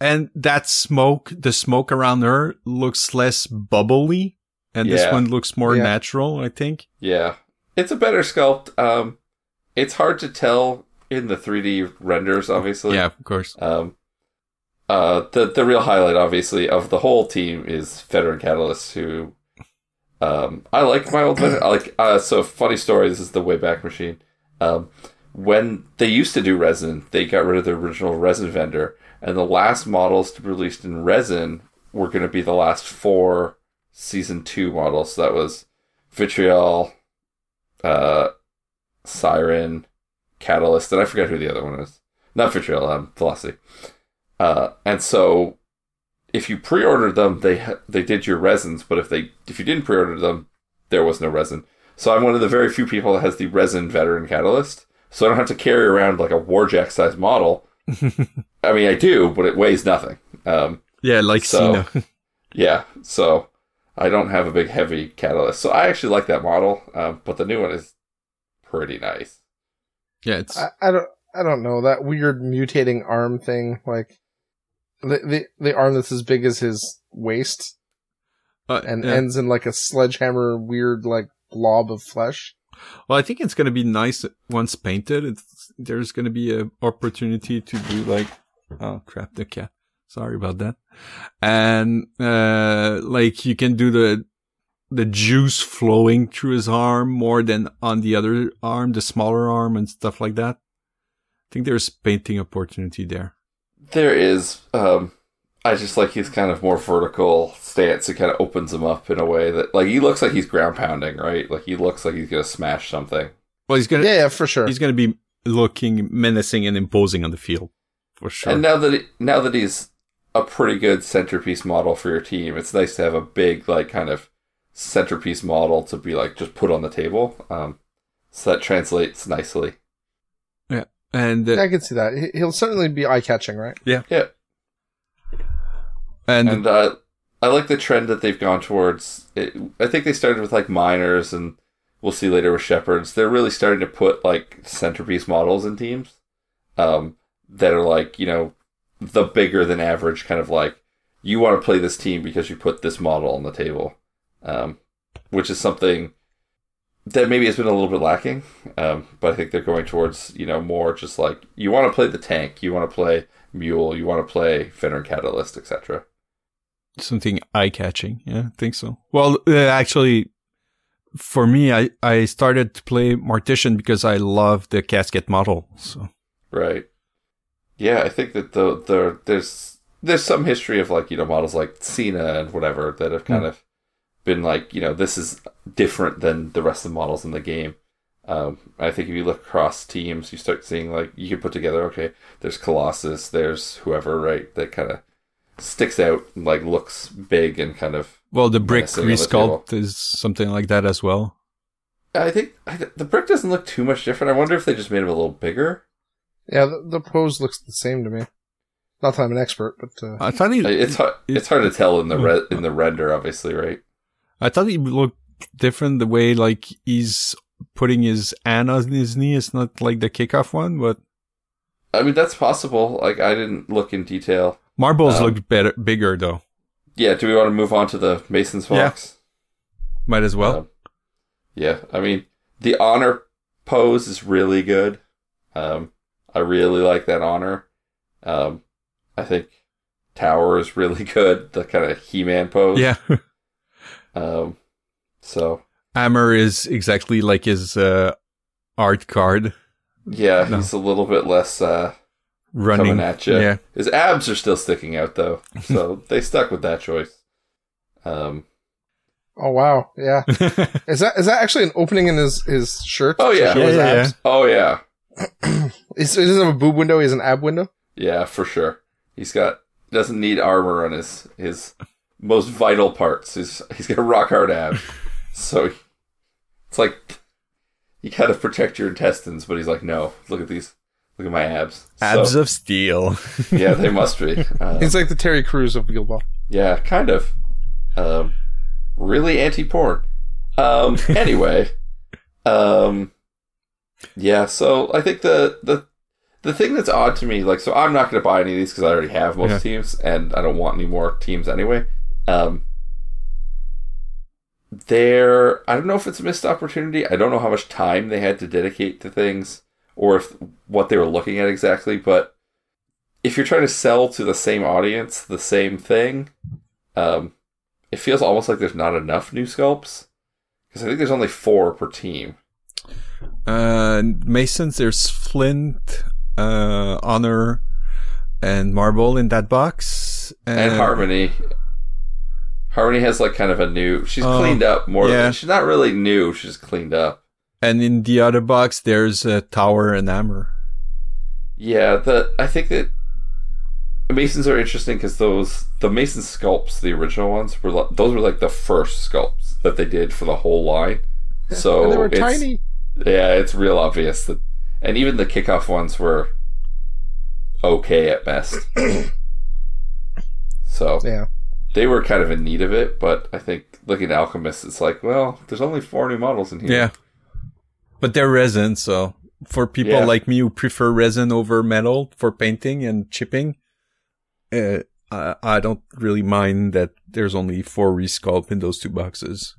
and that smoke, the smoke around her looks less bubbly, and this one looks more Yeah. natural. I think. Yeah, it's a better sculpt. Um, it's hard to tell in the 3D renders, obviously. yeah, of course. Um, uh, the the real highlight, obviously, of the whole team is Veteran Catalyst, who, um, I like my old veteran. I like. Uh, so funny story. This is the Wayback Machine. Um, when they used to do resin, they got rid of the original resin vendor, and the last models to be released in resin were going to be the last four season two models. So that was Vitriol, uh, Siren, Catalyst, and I forget who the other one is. Not Vitriol, um, Velocity. Uh, and so, if you pre-ordered them, they they did your resins, but if they if you didn't pre-order them, there was no resin. So I'm one of the very few people that has the resin veteran catalyst, so I don't have to carry around like a Warjack size model. I mean, I do, but it weighs nothing. Um, yeah, like So- Seenah. yeah, so I don't have a big heavy catalyst. So I actually like that model, um, but the new one is pretty nice. yeah, it's I, I don't I don't know that weird mutating arm thing. Like the the, the arm that's as big as his waist uh, and yeah. ends in like a sledgehammer weird like blob of flesh. Well, I think it's going to be nice once painted. It's, there's going to be an opportunity to do like, oh crap, the cat. Sorry about that. And, uh, like you can do the, the juice flowing through his arm more than on the other arm, the smaller arm and stuff like that. I think there's painting opportunity there. There is. Um, I just like his kind of more vertical stance. It kind of opens him up in a way that, like, he looks like he's ground pounding, right? Like he looks like he's gonna smash something. Well, he's going to, Yeah, yeah, for sure. he's going to be looking menacing and imposing on the field for sure. And now that he, now that he's a pretty good centerpiece model for your team, it's nice to have a big, like, kind of centerpiece model to be like just put on the table. Um, so that translates nicely. Yeah, and, uh, I can see that. He'll certainly be eye catching, right? Yeah, yeah. And, And uh, I like the trend that they've gone towards. It, I think they started with like miners, and we'll see later with shepherds. They're really starting to put like centerpiece models in teams um, that are like you know the bigger than average kind of like you want to play this team because you put this model on the table, um, which is something that maybe has been a little bit lacking. Um, but I think they're going towards you know more just like you want to play the tank, you want to play mule, you want to play veteran catalyst, etc. something eye catching. Yeah, I think so. Well, uh, actually, for me, I, I started to play Mortician because I love the casket model. So Right. Yeah, I think that the the there's there's some history of like you know models like Seenah and whatever that have kind of been like you know this is different than the rest of the models in the game. Um, I think if you look across teams, you start seeing like you can put together okay, there's Colossus, there's whoever right that kind of sticks out and like looks big and kind of. well, the brick sitting the resculpt is something like that as well. I think I, th- the brick doesn't look too much different. I wonder if they just made it a little bigger. Yeah, the, the pose looks the same to me. Not that I'm an expert, but uh, I thought he, It's hard, it's hard to tell in the re- in the render, obviously, right? I thought he looked different the way like he's putting his hand on his knee. It's not like the kickoff one, but I mean, that's possible. Like, I didn't look in detail. Marbles Um, looked better, bigger though. Yeah, do we want to move on to the Mason's Fox? Might as well. Um, yeah, I mean, the honor pose is really good. Um, I really like that honor. Um, I think Tower is really good. The kind of He-Man pose. yeah. Um, so Hammer is exactly like his uh, art card yeah, No. he's a little bit less uh, running. coming at you. Yeah. His abs are still sticking out though, so they stuck with that choice. Um, oh wow, yeah. Is that is that actually an opening in his his shirt? Oh, to yeah. show Yeah, yeah, oh yeah, He's- He doesn't have a boob window. He has an ab window. Yeah, for sure. He's got doesn't need armor on his his most vital parts. He's he's got a rock hard abs. so it's like you gotta protect your intestines, but he's like, no, look at these, look at my abs. Abs So, of steel. yeah, they must be. Uh, He's like the Terry Crews of Guild Ball. yeah, kind of. Um, really anti-porn. Um, anyway, um, yeah. So I think the the the thing that's odd to me, like, so I'm not going to buy any of these because I already have most Yeah. teams, and I don't want any more teams anyway. Um, there, I don't know if it's a missed opportunity. I don't know how much time they had to dedicate to things, or if what they were looking at exactly. But if you're trying to sell to the same audience the same thing, um, it feels almost like there's not enough new sculpts because I think there's only four per team. Uh, Masons, there's Flint, uh, Honor, and Marble in that box. and Harmony. Harmony has like kind of a new. She's Oh, cleaned up more. yeah. Than, she's not really new. She's cleaned up. And in the other box, there's a Tower and Hammer. Yeah, the I think that Masons are interesting because those the Mason sculpts, the original ones, were li- those were like the first sculpts that they did for the whole line. So and they were it's- tiny. Yeah, it's real obvious that, and even the kickoff ones were okay at best. so Yeah. they were kind of in need of it, but I think looking at Alchemist, it's like, well, there's only four new models in here. Yeah. But they're resin, so for people Yeah. like me who prefer resin over metal for painting and chipping, uh, I, I don't really mind that there's only four resculpt in those two boxes.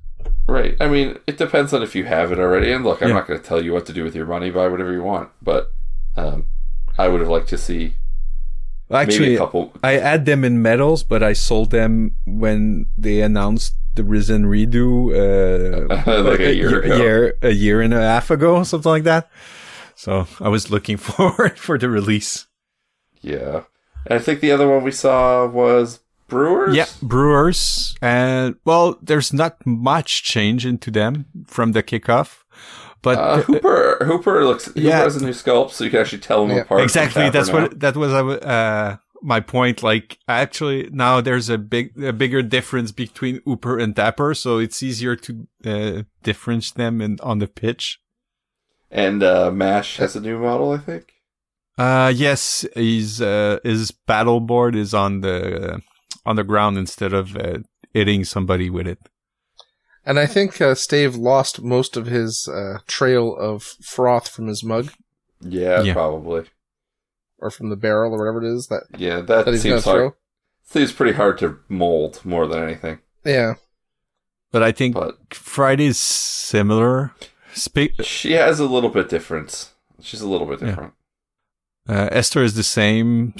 Right. I mean, it depends on if you have it already. And look, I'm Yeah. not going to tell you what to do with your money. Buy whatever you want. But um, I would have liked to see maybe Actually, a couple. I had them in metals, but I sold them when they announced the Risen redo, uh, Like a year ago. year, a year and a half ago, something like that. So I was looking forward for the release. Yeah. And I think the other one we saw was Brewers. Yeah, Brewers, and well, there's not much change into them from the kickoff, but Uh, Hooper. Hooper looks. Hooper Yeah. has a new sculpt, so you can actually tell them Yeah. apart. exactly that's now. what that was uh my point like actually now there's a big a bigger difference between Hooper and Tapper so it's easier to uh, differentiate them in, on the pitch And uh, Mash has a new model, I think. uh yes he's uh his paddle board is on the on the ground instead of uh, hitting somebody with it And I think uh, Stave lost most of his uh, trail of froth from his mug Yeah, Yeah. probably. or from the barrel or whatever it is that, Yeah, that, that he's seems hard. throw. Seems pretty hard to mold more than anything. Yeah. but I think But Friday's similar Spe- she has a little bit difference. She's a little bit Yeah. different. uh, Esther is the same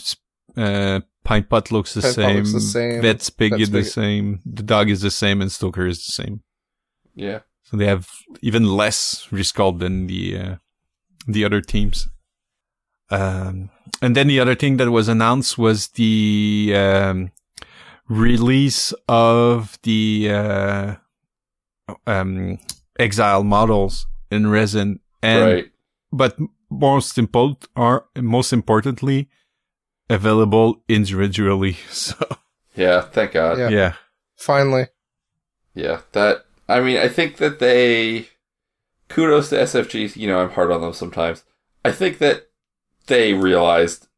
uh Pint Pot looks the Pint same. looks the same. Vet Spigot Vet's is the same. The dog is the same, and Stoker is the same. Yeah. So they have even less resculpt than the uh, the other teams. Um, and then the other thing that was announced was the um, release of the uh, um, exile models in resin, and right. but most important are most importantly available individually. So Yeah, thank God. Yeah. yeah, Finally. Yeah, that. I mean, I think that they. Kudos to SFG. You know, I'm hard on them sometimes. I think that they realized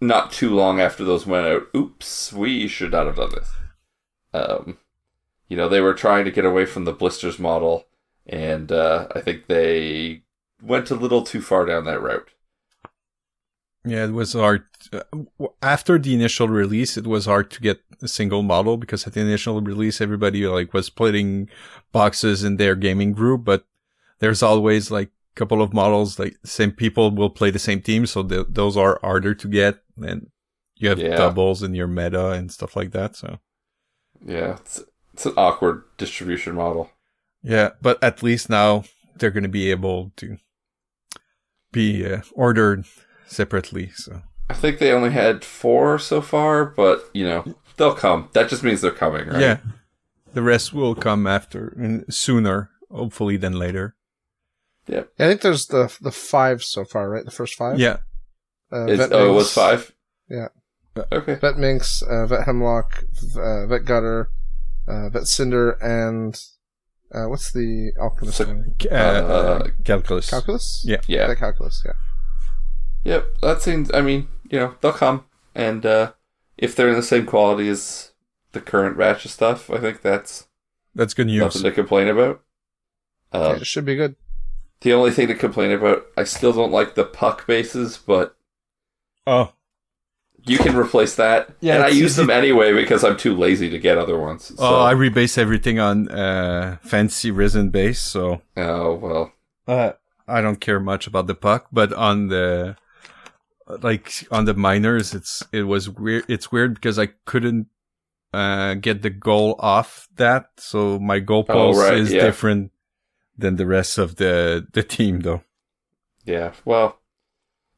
not too long after those went out. Oops, we should not have done this. Um, you know, they were trying to get away from the blisters model, and uh, I think they went a little too far down that route. Yeah, it was hard. Uh, after the initial release, it was hard to get a single model because at the initial release, everybody like was splitting boxes in their gaming group, but there's always like a couple of models like same people will play the same team, so th- those are harder to get, and you have Yeah. doubles in your meta and stuff like that. So Yeah, it's it's an awkward distribution model. yeah, but at least now they're going to be able to be uh, ordered separately. So I think they only had four so far, but you know they'll come. That just means they're coming, right? yeah, the rest will come after and sooner, hopefully, than later. Yep. I think there's the the five so far, right? The first five. Yeah, Uh, It's, Vet oh, it was five. Yeah. Okay. Vet Minx, uh, Vet Hemlock, v- uh, Vet Gutter, uh, Vet Cinder, and uh, what's the alchemist So- uh, Uh, calculus. Calculus. Yeah. Yeah. Vet Calculus. Yeah. Yep. That seems. I mean, you know, they'll come, and uh, if they're in the same quality as the current batch of stuff, I think that's That's good news. nothing to complain about. Yeah, Um, it should be good. the only thing to complain about, I still don't like the puck bases, but Oh, you can replace that. Yeah, and I use them anyway because I'm too lazy to get other ones. So, oh, I rebase everything on uh, fancy resin base, so oh well. uh, I don't care much about the puck. But on the like on the miners, it's it was weird. It's weird because I couldn't uh, get the goal off that, so my goal Oh, pulse right, is yeah. different than the rest of the the team, though. Yeah. Well.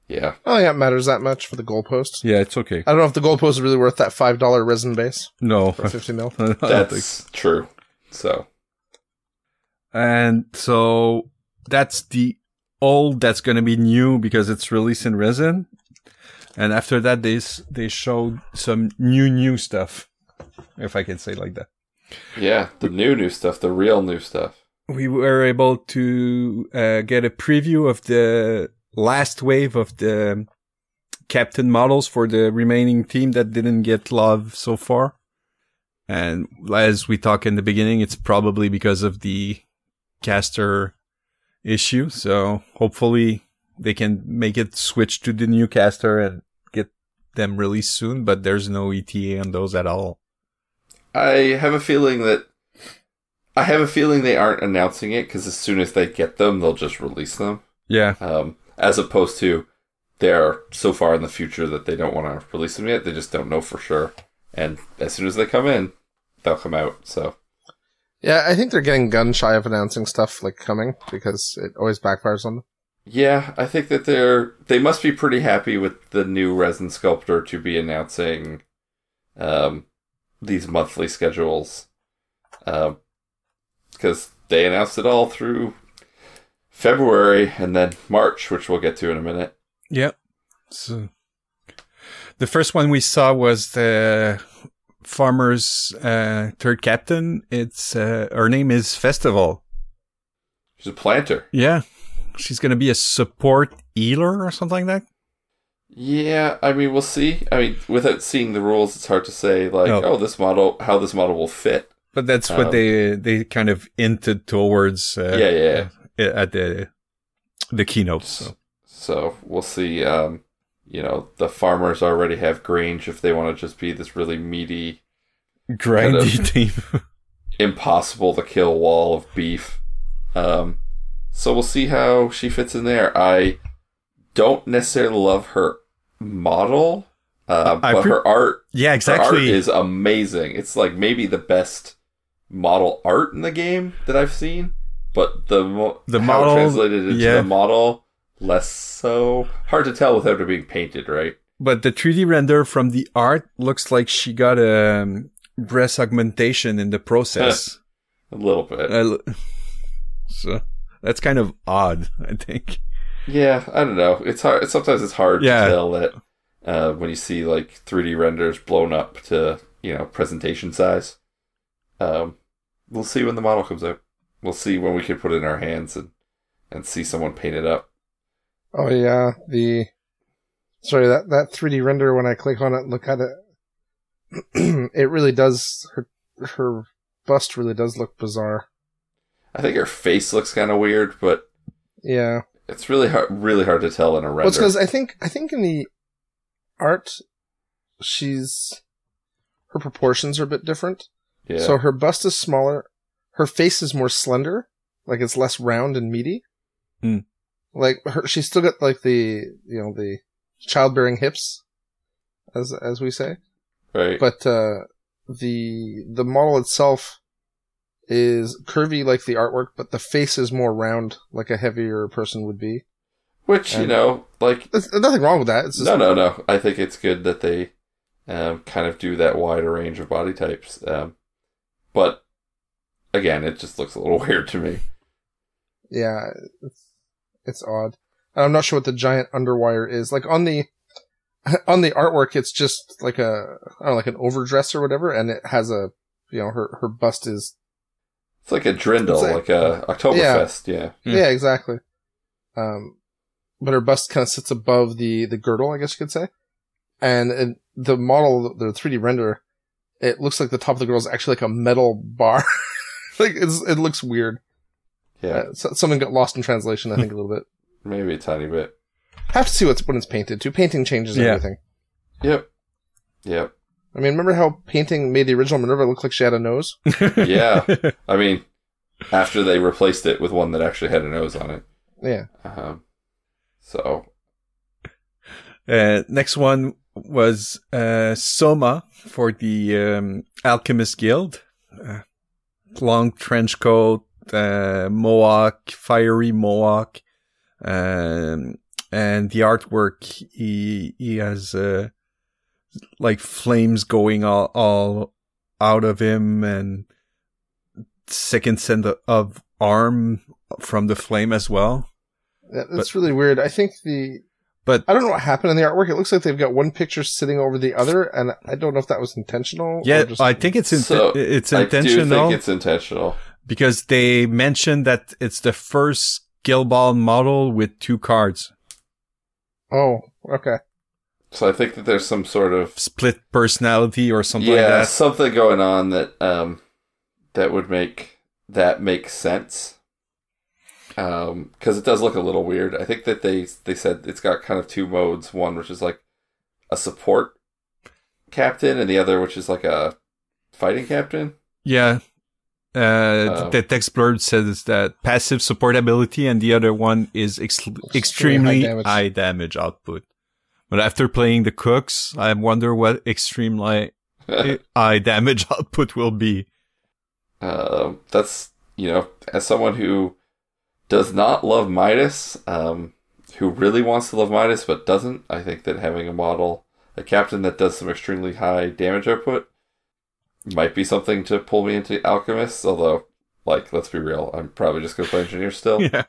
Yeah. Oh yeah, it matters that much for the goalpost. Yeah, it's okay. I don't know if the goalpost is really worth that five dollar resin base No, for fifty mil. I don't think That's true. So. And so that's the old that's going to be new because it's released in resin. And after that, they, they showed some new, new stuff. If I can say like that. Yeah, the new new stuff, the real new stuff. We were able to uh, get a preview of the last wave of the captain models for the remaining team that didn't get love so far. And as we talked in the beginning, it's probably because of the caster issue. So hopefully they can make it switch to the new caster and get them released soon. But there's no ETA on those at all. I have a feeling that I have a feeling they aren't announcing it because as soon as they get them, they'll just release them. Yeah. Um, as opposed to they're so far in the future that they don't want to release them yet. They just don't know for sure. And as soon as they come in, they'll come out. So Yeah, I think they're getting gun shy of announcing stuff like coming because it always backfires on them. Yeah, I think that they're they must be pretty happy with the new resin sculptor to be announcing um, these monthly schedules because they announced it all through February and then March, which we'll get to in a minute. Yep. So the first one we saw was the farmer's uh, third captain. It's uh, her name is Festival. She's a planter. Yeah, she's gonna be a support healer or something like that. Yeah, I mean, we'll see. I mean, without seeing the rules, it's hard to say like, No. oh, this model, how this model will fit. But that's what Um, they they kind of hinted towards. Uh, yeah, yeah. yeah. At the the keynote. So So we'll see. Um, you know, the farmers already have Grange if they want to just be this really meaty, grindy team. impossible to kill wall of beef. Um, so we'll see how she fits in there. I don't necessarily love her model, uh, but pre- her art, yeah, her art exactly. is amazing. It's like maybe the best model art in the game that I've seen. but the mo- The model, translated into yeah. the model less so. Hard to tell without it being painted, right? But the 3D render from the art looks like she got a um, breast augmentation in the process. A little bit. So that's kind of odd, I think. Yeah, I don't know. It's hard. Sometimes it's hard Yeah. to tell that uh, when you see like 3D renders blown up to you know presentation size. Um, we'll see when the model comes out. We'll see when we can put it in our hands and and see someone paint it up. Oh yeah, the sorry that that 3D render when I click on it and look at it, it really does her her bust really does look bizarre. I think her face looks kind of weird, but Yeah, it's really hard, really hard to tell in a well, it's render. because I think I think in the art, she's her proportions are a bit different. yeah, So her bust is smaller, her face is more slender, like it's less round and meaty. Hmm. Like her, she's still got like the you know the childbearing hips, as as we say. right. but uh, the the model itself is curvy like the artwork, but the face is more round, like a heavier person would be. Which you know, like There's nothing wrong with that. It's just, no, no, no. I think it's good that they um, kind of do that wider range of body types. Um, but again, it just looks a little weird to me. yeah, it's it's odd. And I'm not sure what the giant underwire is. Like on the on the artwork, it's just like a I don't know, like an overdress or whatever, and it has a you know her her bust is It's like a drindle, like, like- a Oktoberfest. Yeah. Hmm. yeah exactly. Um, but her bust kind of sits above the the girdle, I guess you could say. And, and the model, the 3D render, it looks like the top of the girdle is actually like a metal bar. like it's, it looks weird. yeah, Uh, so, something got lost in translation, I think, a little bit. maybe a tiny bit. Have to see what's when it's painted too. Painting changes Yeah. everything. Yep, yep. I mean, remember how painting made the original Minerva look like she had a nose? Yeah. I mean, after they replaced it with one that actually had a nose on it. Yeah. Um, so Uh, next one was uh, Soma for the um, Alchemist Guild. Uh, long trench coat, uh, mohawk, fiery mohawk, um, and the artwork. He he has uh, like flames going all all out of him, and second set of arm from the flame as well. That- That's really weird. I think the, But I don't know what happened in the artwork. It looks like they've got one picture sitting over the other, and I don't know if that was intentional. yeah, or just, I think it's in- So, it's I do intentional. think it's intentional. because they mentioned that it's the first Guild model with two cards, Oh, okay. So I think that there's some sort of split personality or something yeah, like something going on that um that would make that make sense. Um, because it does look a little weird. I think that they they said it's got kind of two modes. One which is like a support captain, and the other which is like a fighting captain. Yeah. Uh, Um, the text blurb says that passive support ability, and the other one is ex- extremely high damage. high damage output. But after playing the cooks, I wonder what extreme li- eye damage output will be. Um, that's you know, as someone who does not love Midas, um, who really wants to love Midas but doesn't, I think that having a model, a captain that does some extremely high damage output, might be something to pull me into Alchemists. Although, like, let's be real, I'm probably just gonna play Engineer still. yeah.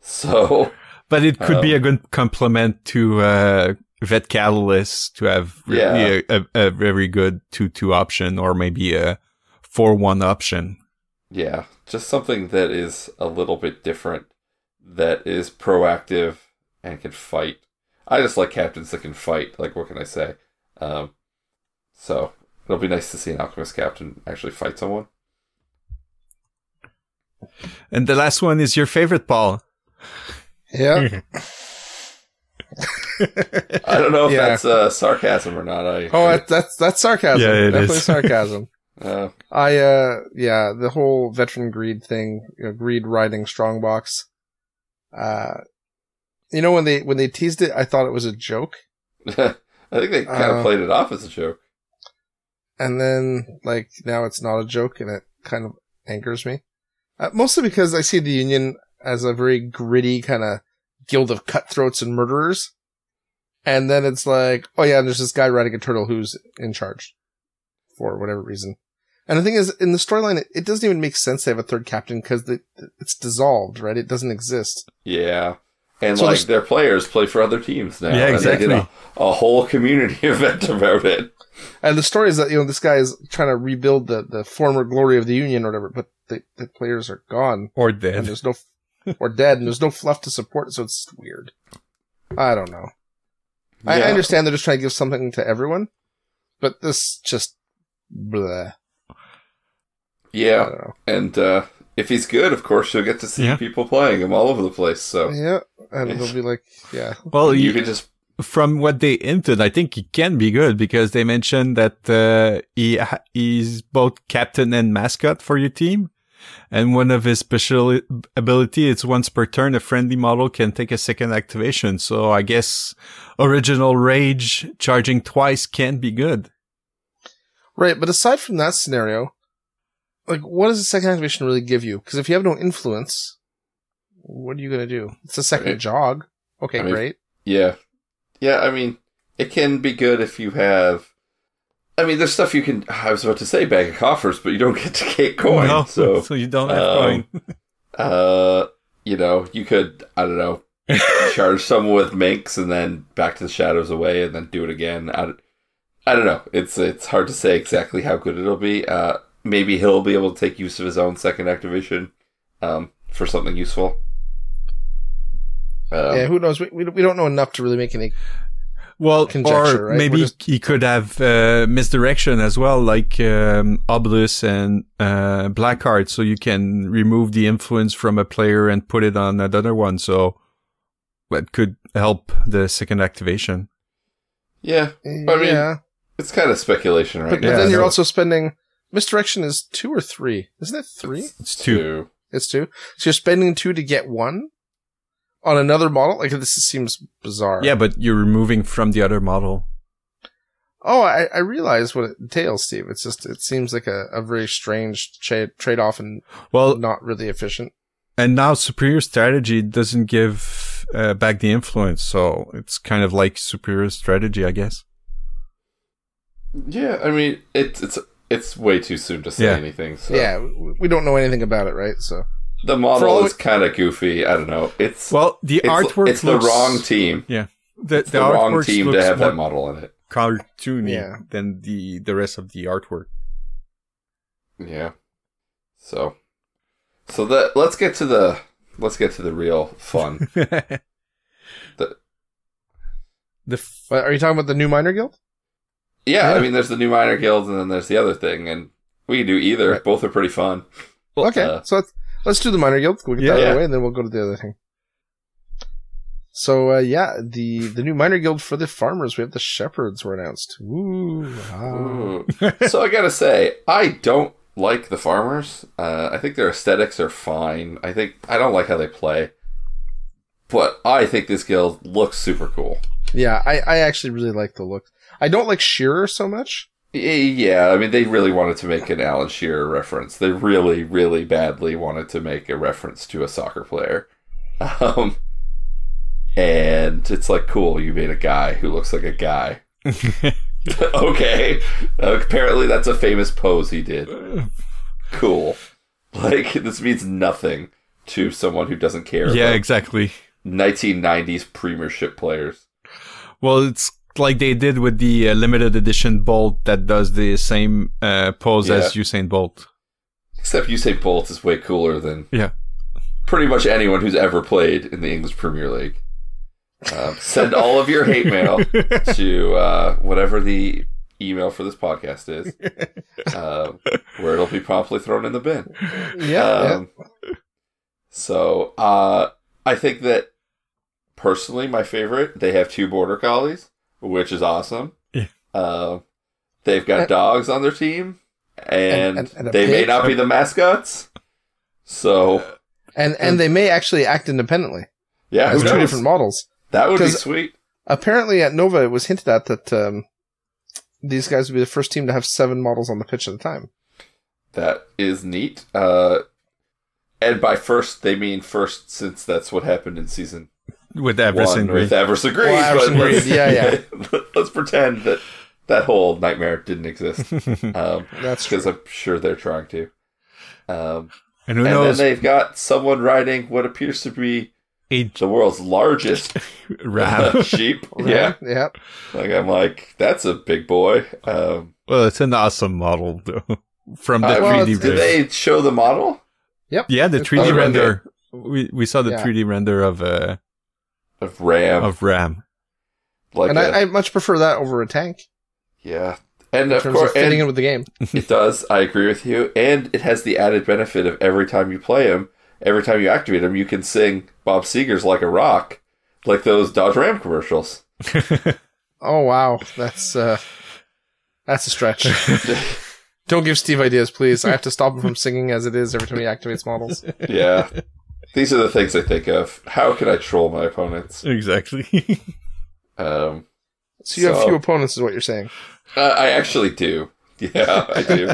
So, But it could be Um, a good complement to uh, Vet Catalyst to have really Yeah. a, a, a very good 2-2 option or maybe a 4-1 option. yeah, just something that is a little bit different, that is proactive and can fight. I just like captains that can fight. Like, what can I say? Um, so it'll be nice to see an alchemist captain actually fight someone. And the last one is your favorite, Paul. Yeah. I don't know if Yeah. that's uh, sarcasm or not. I Oh, that, that's that's sarcasm. Yeah, it Definitely is. sarcasm. uh, I uh yeah, the whole veteran Greede thing, you know, Greede riding strongbox. Uh you know when they when they teased it, I thought it was a joke. I think they kind of Uh, played it off as a joke. And then like now it's not a joke and it kind of angers me. Uh, mostly because I see the Union as a very gritty kind of guild of cutthroats and murderers. And then it's like, oh yeah, there's this guy riding a turtle who's in charge for whatever reason. And the thing is, in the storyline, it, it doesn't even make sense to have a third captain because it's dissolved, right? It doesn't exist. Yeah. And So like their players play for other teams now. Yeah, and they did exactly. a, a whole community event about it. And the story is that, you know, this guy is trying to rebuild the, the former glory of the Union or whatever, but the, the players are gone Or and there's no, or dead and there's no fluff to support it, so it's weird. I don't know. I, I understand they're just trying to give something to everyone, but this just, bleh. I Yeah. And uh, if he's good, of course, you'll get to see Yeah. people playing him all over the place. So Yeah. And they'll be like, yeah. Well, you you, could just from what they hinted, I think he can be good because they mentioned that uh, he ha- he's both captain and mascot for your team. And one of his special ability is once per turn, a friendly model can take a second activation. So I guess original rage charging twice can be good. Right. But aside from that scenario, like, what does the second activation really give you? Because if you have no influence, what are you going to do? It's a second Right. jog. Okay, I mean, great. Yeah. Yeah, I mean, it can be good if you have. I mean, there's stuff you can. I was about to say bag of coffers, but you don't get to get coin. No, So, you don't have um, coin. uh, you know, you could, I don't know, charge someone with Minx and then back to the shadows away and then do it again. I, don't- I don't know. It's it's hard to say exactly how good it'll be. Uh, maybe he'll be able to take use of his own second activation um, for something useful. Um, yeah, who knows? We, we, we don't know enough to really make any. Well, conjecture, or right? maybe We're just- he could have uh, misdirection as well, like um, Obulus and uh, Blackheart, so you can remove the influence from a player and put it on another one. So that could help the second activation. yeah, I mean, yeah. it's kind of speculation right But, but now. Yeah, then you're so- also spending. Misdirection is two or three. Isn't it three? It's two. It's two. So you're spending two to get one on another model? Like, this seems bizarre. Yeah, but you're removing from the other model. Oh, I, I realize what it entails, Steve. It's just, it seems like a, a very strange tra- trade off and Well, not really efficient. and now superior strategy doesn't give uh, back the influence, so it's kind of like superior strategy, I guess. Yeah, I mean, it's it's it's way too soon to say Yeah. anything. So. Yeah, we- we don't know anything about it, right? So, the model is kind of goofy. I don't know. It's Well, the it's, artwork It's the looks- wrong team. Yeah, the, It's the, wrong team to have that model in it. cartoony Yeah. than the the rest of the artwork. Yeah. So, so that let's get to the let's get to the real fun. the The- the f- are you talking about the new minor guild? Yeah, I mean, there's the new minor guild, and then there's the other thing, and we can do either. Right. Both are pretty fun. Okay, uh, so let's, let's do the minor guild. We'll get Yeah. that out of the way, and then we'll go to the other thing. So, uh, yeah, the, the new minor guild for the farmers, we have the shepherds were announced. Ooh, ah. Ooh. so I gotta say, I don't like the farmers. Uh, I think their aesthetics are fine. I think I don't like how they play, but I think this guild looks super cool. Yeah, I, I actually really like the look. I don't like Shearer so much. Y- Yeah, I mean, they really wanted to make an Alan Shearer reference. They really, really badly wanted to make a reference to a soccer player. Um, and it's like, cool, you made a guy who looks like a guy. okay. apparently, that's a famous pose he did. Cool. Like, this means nothing to someone who doesn't care yeah, about exactly. 1990s premiership players. Well, it's like they did with the uh, limited edition Bolt that does the same uh, pose as Usain Bolt. Except Usain Bolt is way cooler than Yeah. pretty much anyone who's ever played in the English Premier League. Um, send all of your hate mail to uh, whatever the email for this podcast is, uh, where it'll be promptly thrown in the bin. Yeah, Um, So uh, I think that personally, my favorite, they have two border collies, which is awesome. Yeah. Uh, they've got And- dogs on their team, and, And- and- and a they may not be the mascots. So. And, and they may actually act independently yeah, as who two knows? different models. That would be sweet. Apparently at Nova, it was hinted at that, um, these guys would be the first team to have seven models on the pitch at a time. That is neat. Uh, and by first they mean first since that's what happened in season with Avarisse one with Greede. Avarisse Greede. Well, Avarisse but let's, Greede, yeah, let's pretend that that whole nightmare didn't exist. Um, That's because I'm sure they're trying to. Um, And who and knows? then they've got someone riding what appears to be A the world's largest ram. sheep. Yeah, Yeah. like I'm like that's a big boy. Um, well, it's an awesome model though. From the uh, 3D it's- did render. they show the model Yep. Yeah, the It's 3D okay. render. We we saw the Yeah. 3D render of uh of Ram? of Ram. like and a- I I much prefer that over a tank yeah, and in of terms course, of fitting in with the game. it does. I agree with you, and it has the added benefit of every time you play him, every time you activate him, you can sing Bob Seger's "Like a Rock," like those Dodge Ram commercials. Oh wow, that's uh, that's a stretch. Don't give Steve ideas, please. I have to stop him from singing as it is every time he activates models. yeah, these are the things I think of. How can I troll my opponents? exactly. Um, So you have So- few opponents, is what you're saying. uh, I actually do. Yeah, I do.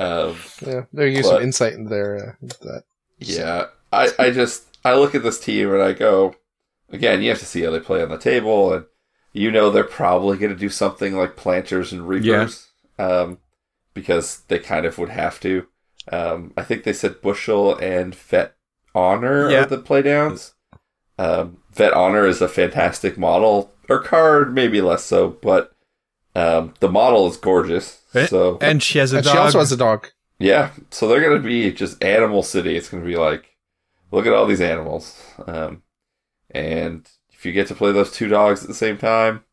um, Yeah, there you But- some insight in there. uh, that. Yeah, I, I just I look at this team and I go, again, you have to see how they play on the table, and you know they're probably going to do something like planters and reapers, um, because they kind of would have to. Um, I think they said bushel and vet honor Yeah. are the playdowns. Um, vet honor is a fantastic model, or card maybe less so, but um, the model is gorgeous. Eh, So and she has a And dog. she also has a dog. yeah, so they're gonna be just animal city. It's gonna be like, look at all these animals, um, and if you get to play those two dogs at the same time,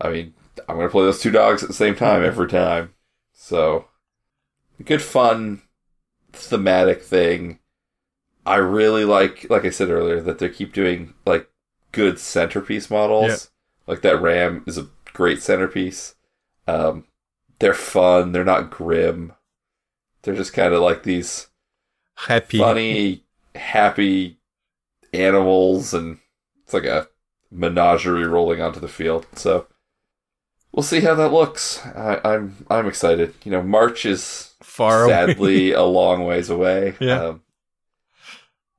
I mean, I'm gonna play those two dogs at the same time every time. So, good fun, thematic thing. I really like, like I said earlier, that they keep doing like good centerpiece models. Like that Ram is a great centerpiece. Um, they're fun. They're not grim. They're just kind of like these happy. funny, happy animals, and it's like a menagerie rolling onto the field. So we'll see how that looks. I, I'm I'm excited. You know, March is Far away. sadly a long ways away. Yeah. Um,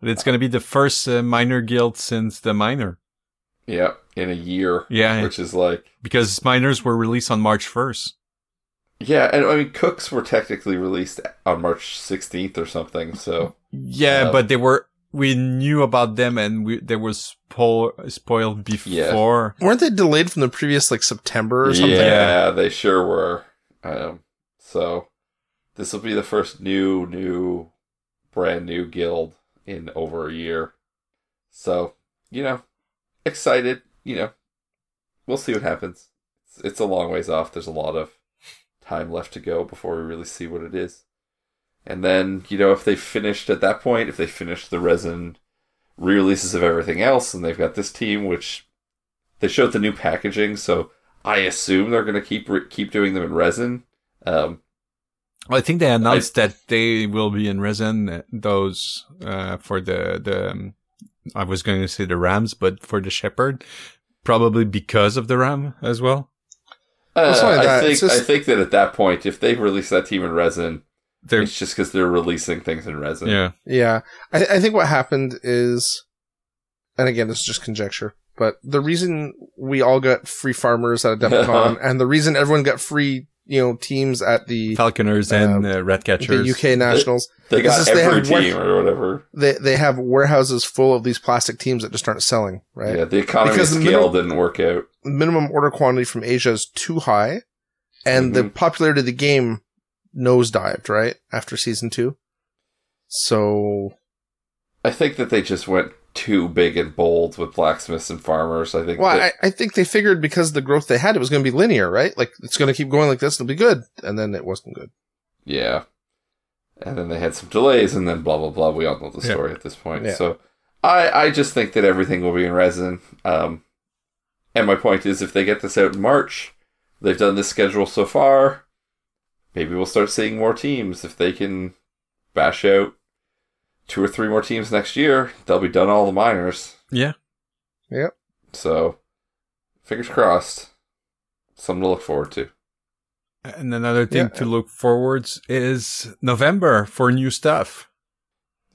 It's going to be the first uh, minor guild since the minor. yeah, in a year, Yeah, which is like because minors were released on March 1st. yeah, and I mean cooks were technically released on March 16th or something. So Yeah, Um, but they were we knew about them and we they were spo- spoiled before. Weren't they delayed from the previous like September or something? Yeah, they sure were. Um, so this will be the first new, new, brand new guild in over a year. So you know, excited. You know, we'll see what happens. It's, it's a long ways off. There's a lot of time left to go before we really see what it is. And then you know, if they finished at that point, if they finished the resin re-releases of everything else, and they've got this team, which they showed the new packaging, so I assume they're going to keep re- keep doing them in resin. Um, I think they announced that they will be in resin. uh, Those uh, for the the um, I was going to say the Rams, but for the Shepherd, probably because of the Ram as well. uh, it's not I think just- I think that at that point, if they release that team in resin, it's just because they're releasing things in resin. yeah. Yeah. I, I think what happened is, and again, this is just conjecture, but the reason we all got free farmers at Devcon, and the reason everyone got free, you know, teams at the, Falconers and uh, Ratcatchers. the UK Nationals, They got It's just they every have one- team or whatever. they, they have warehouses full of these plastic teams that just aren't selling, right? Yeah, the economy Because the scale minimum- didn't work out. minimum order quantity from Asia is too high, and the Mhm. popularity of the game nosedived right after season two. So I think that they just went too big and bold with blacksmiths and farmers. I think. Well, that, I, I think they figured because the growth they had, it was going to be linear, right? Like it's going to keep going like this, it'll be good, and then it wasn't good. Yeah. And then they had some delays and then blah blah blah. We all know the Yeah. story at this point. Yeah. So I I just think that everything will be in resin. Um and my point is if they get this out in March, they've done this schedule so far, maybe we'll start seeing more teams. If they can bash out two or three more teams next year, they'll be done all the minors. Yeah. Yep. So fingers crossed. Something to look forward to. And another thing Yeah. to look forwards is November for new stuff.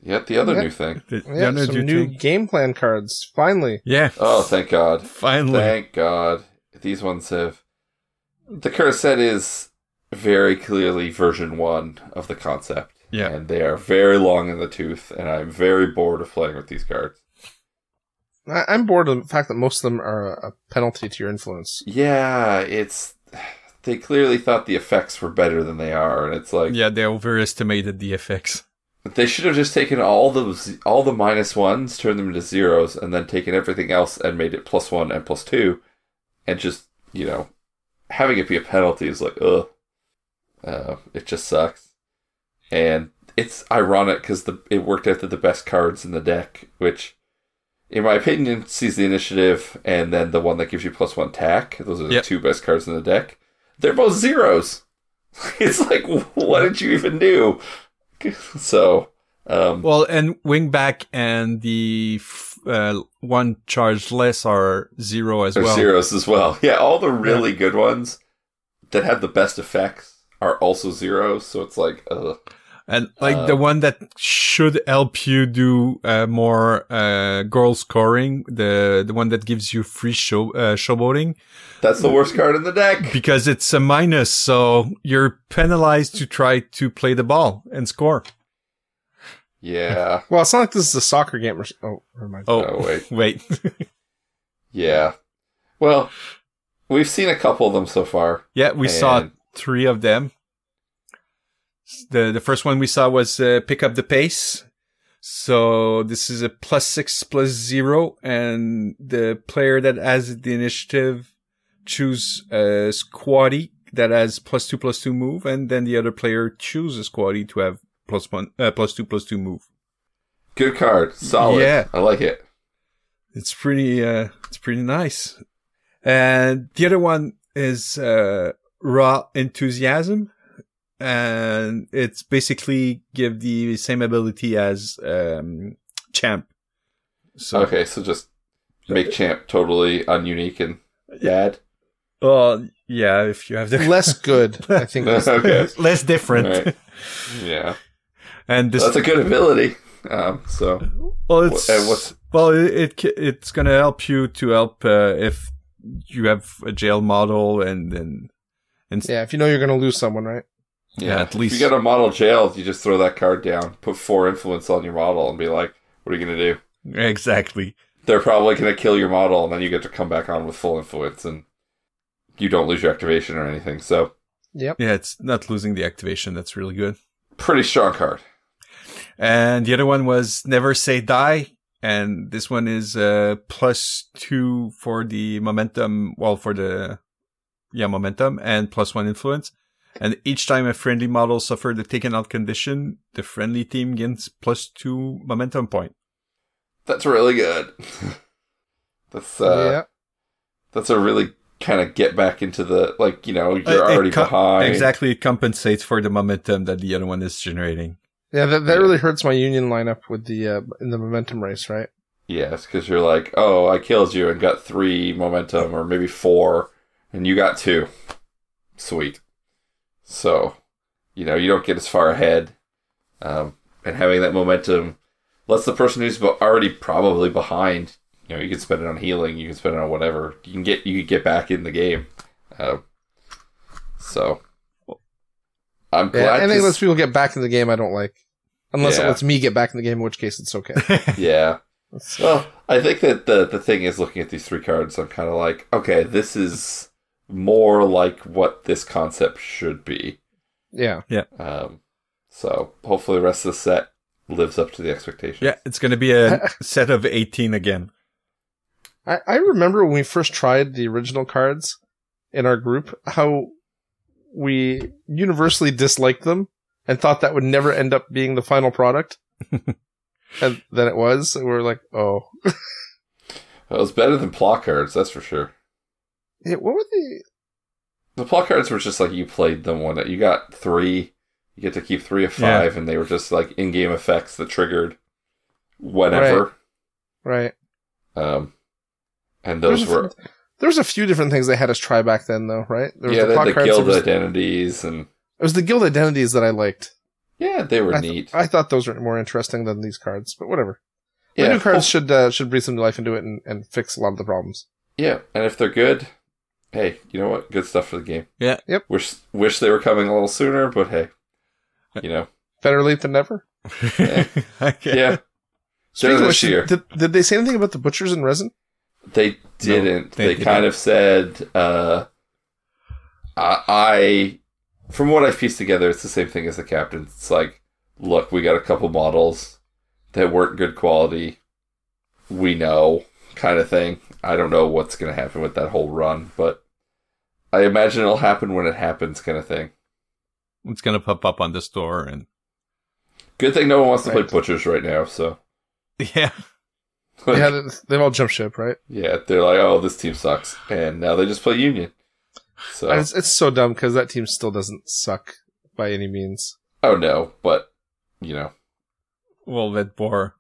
Yet the other Yeah. new thing. The, the Yeah, other some new thing- game plan cards. Finally. Yeah. Oh, thank God. Finally. Thank God. These ones have. The current set is very clearly version one of the concept. Yeah. And they are very long in the tooth, and I'm very bored of playing with these cards. I'm bored of the fact that most of them are a penalty to your influence. Yeah, it's. They clearly thought the effects were better than they are, and it's like Yeah, they overestimated the effects. they should have just taken all those all the minus ones, turned them into zeros, and then taken everything else and made it plus one and plus two, and just you know, having it be a penalty is like ugh, uh, it just sucks, and it's ironic because the it worked out that the best cards in the deck, which. In my opinion, sees the initiative and then the one that gives you plus one tack. Those are the Yep. two best cards in the deck. They're both zeros. It's like, what did you even do? So, um, Well, and wingback and the f- uh, one charge less are zero as They're well. zeros as well. Yeah, all the really good ones that have the best effects are also zeros. So it's like, uh, And like the Um, one that should help you do uh, more uh, goal scoring, the the one that gives you free show uh, showboating, that's the worst card in the deck. because it's a minus, so you're penalized to try to play the ball and score. Yeah. Well, it's not like this is a soccer game. Or, s- oh, never mind. Oh, Oh, wait. wait. Yeah. Well, we've seen a couple of them so far. yeah, we saw three of them. The the first one we saw was uh, pick up the pace. So this is a plus six plus zero, and the player that has the initiative choose a squaddie that has plus two plus two move, and then the other player chooses a squaddie to have plus one uh, plus two plus two move. Good card. Solid. Yeah. I like it. It's pretty uh it's pretty nice. And the other one is uh raw enthusiasm. And it's basically give the same ability as um champ. So Okay, so just make champ totally ununique and bad. well yeah, if you have the Less good, I think. is- okay. less different. Right. Yeah. and this That's a good ability. Um, so, well it's and what's well it, it it's going to help you to help uh, if you have a jail model and and and Yeah, if you know you're going to lose someone, right? Yeah, at If least- you get a model jailed, you just throw that card down, put four influence on your model, and be like, "What are you gonna do?" exactly. They're probably gonna kill your model, and then you get to come back on with full influence, and you don't lose your activation or anything. So, Yep. Yeah, it's not losing the activation. That's really good. pretty strong card. And the other one was never say die. And this one is uh plus two for the momentum. Well, for the yeah momentum and plus one influence. And each time a friendly model suffered the taken out condition, the friendly team gains plus two momentum point. That's really good. that's uh, yeah. that's a really kind of get back into the like you know you're Uh, it already co- behind. Exactly, it compensates for the momentum that the other one is generating. Yeah, that, that Yeah. really hurts my union lineup with the uh, in the momentum race, right? Yes, because you're like, oh, I killed you and got three momentum, or maybe four, and you got two. Sweet. So, you know, you don't get as far ahead, um, and having that momentum lets the person who's already probably behind. You know, you can spend it on healing, you can spend it on whatever. You can get you can get back in the game. Uh, so, I'm Yeah, glad. anything to that lets people get back in the game, I don't like. Unless it lets me get back in the game, in which case it's okay. yeah. That's- Well, I think that the the thing is looking at these three cards, I'm kind of like, okay, this is more like what this concept should be. yeah. Yeah. Um, so hopefully the rest of the set lives up to the expectations. Yeah, it's going to be a set of 18 again. I, I remember when we first tried the original cards in our group, how we universally disliked them and thought that would never end up being the final product. and then it was. And we were like, oh. It was better than plot cards, that's for sure. Yeah, what were the. The plot cards were just like you played them one. that You got three. You get to keep three of Yeah. five, and they were just like in-game effects that triggered whenever. Right. Um, and those There's were There was a few different things they had us try back then, though, right? There was yeah, the, plot the cards, guild there was, identities and it was the guild identities that I liked. Yeah, they were I, th- neat. I thought those were more interesting than these cards, but whatever. The yeah, new cards well, should uh, should breathe some life into it and, and fix a lot of the problems. yeah, and if they're good, hey, you know what? Good stuff for the game. Yeah. Yep. Wish wish they were coming a little sooner, but hey, you know, Better late than never. okay. yeah, Speaking of this which, year. did, did they say anything about the butchers in resin? They didn't. they they didn't. kind of said, uh, I, I, from what I've pieced together, it's the same thing as the captain. It's like, look, we got a couple models that weren't good quality. We know, kind of thing. I don't know what's going to happen with that whole run, but I imagine it'll happen when it happens, kind of thing. It's gonna pop up on the store and Good thing no one wants to Right. play Butchers right now, so. yeah. Like, yeah, they- they've all jumped ship, right? yeah, they're like, oh, this team sucks. And now they just play Union. So. It's, it's so dumb because that team still doesn't suck by any means. Oh no, but you know, Well, that boar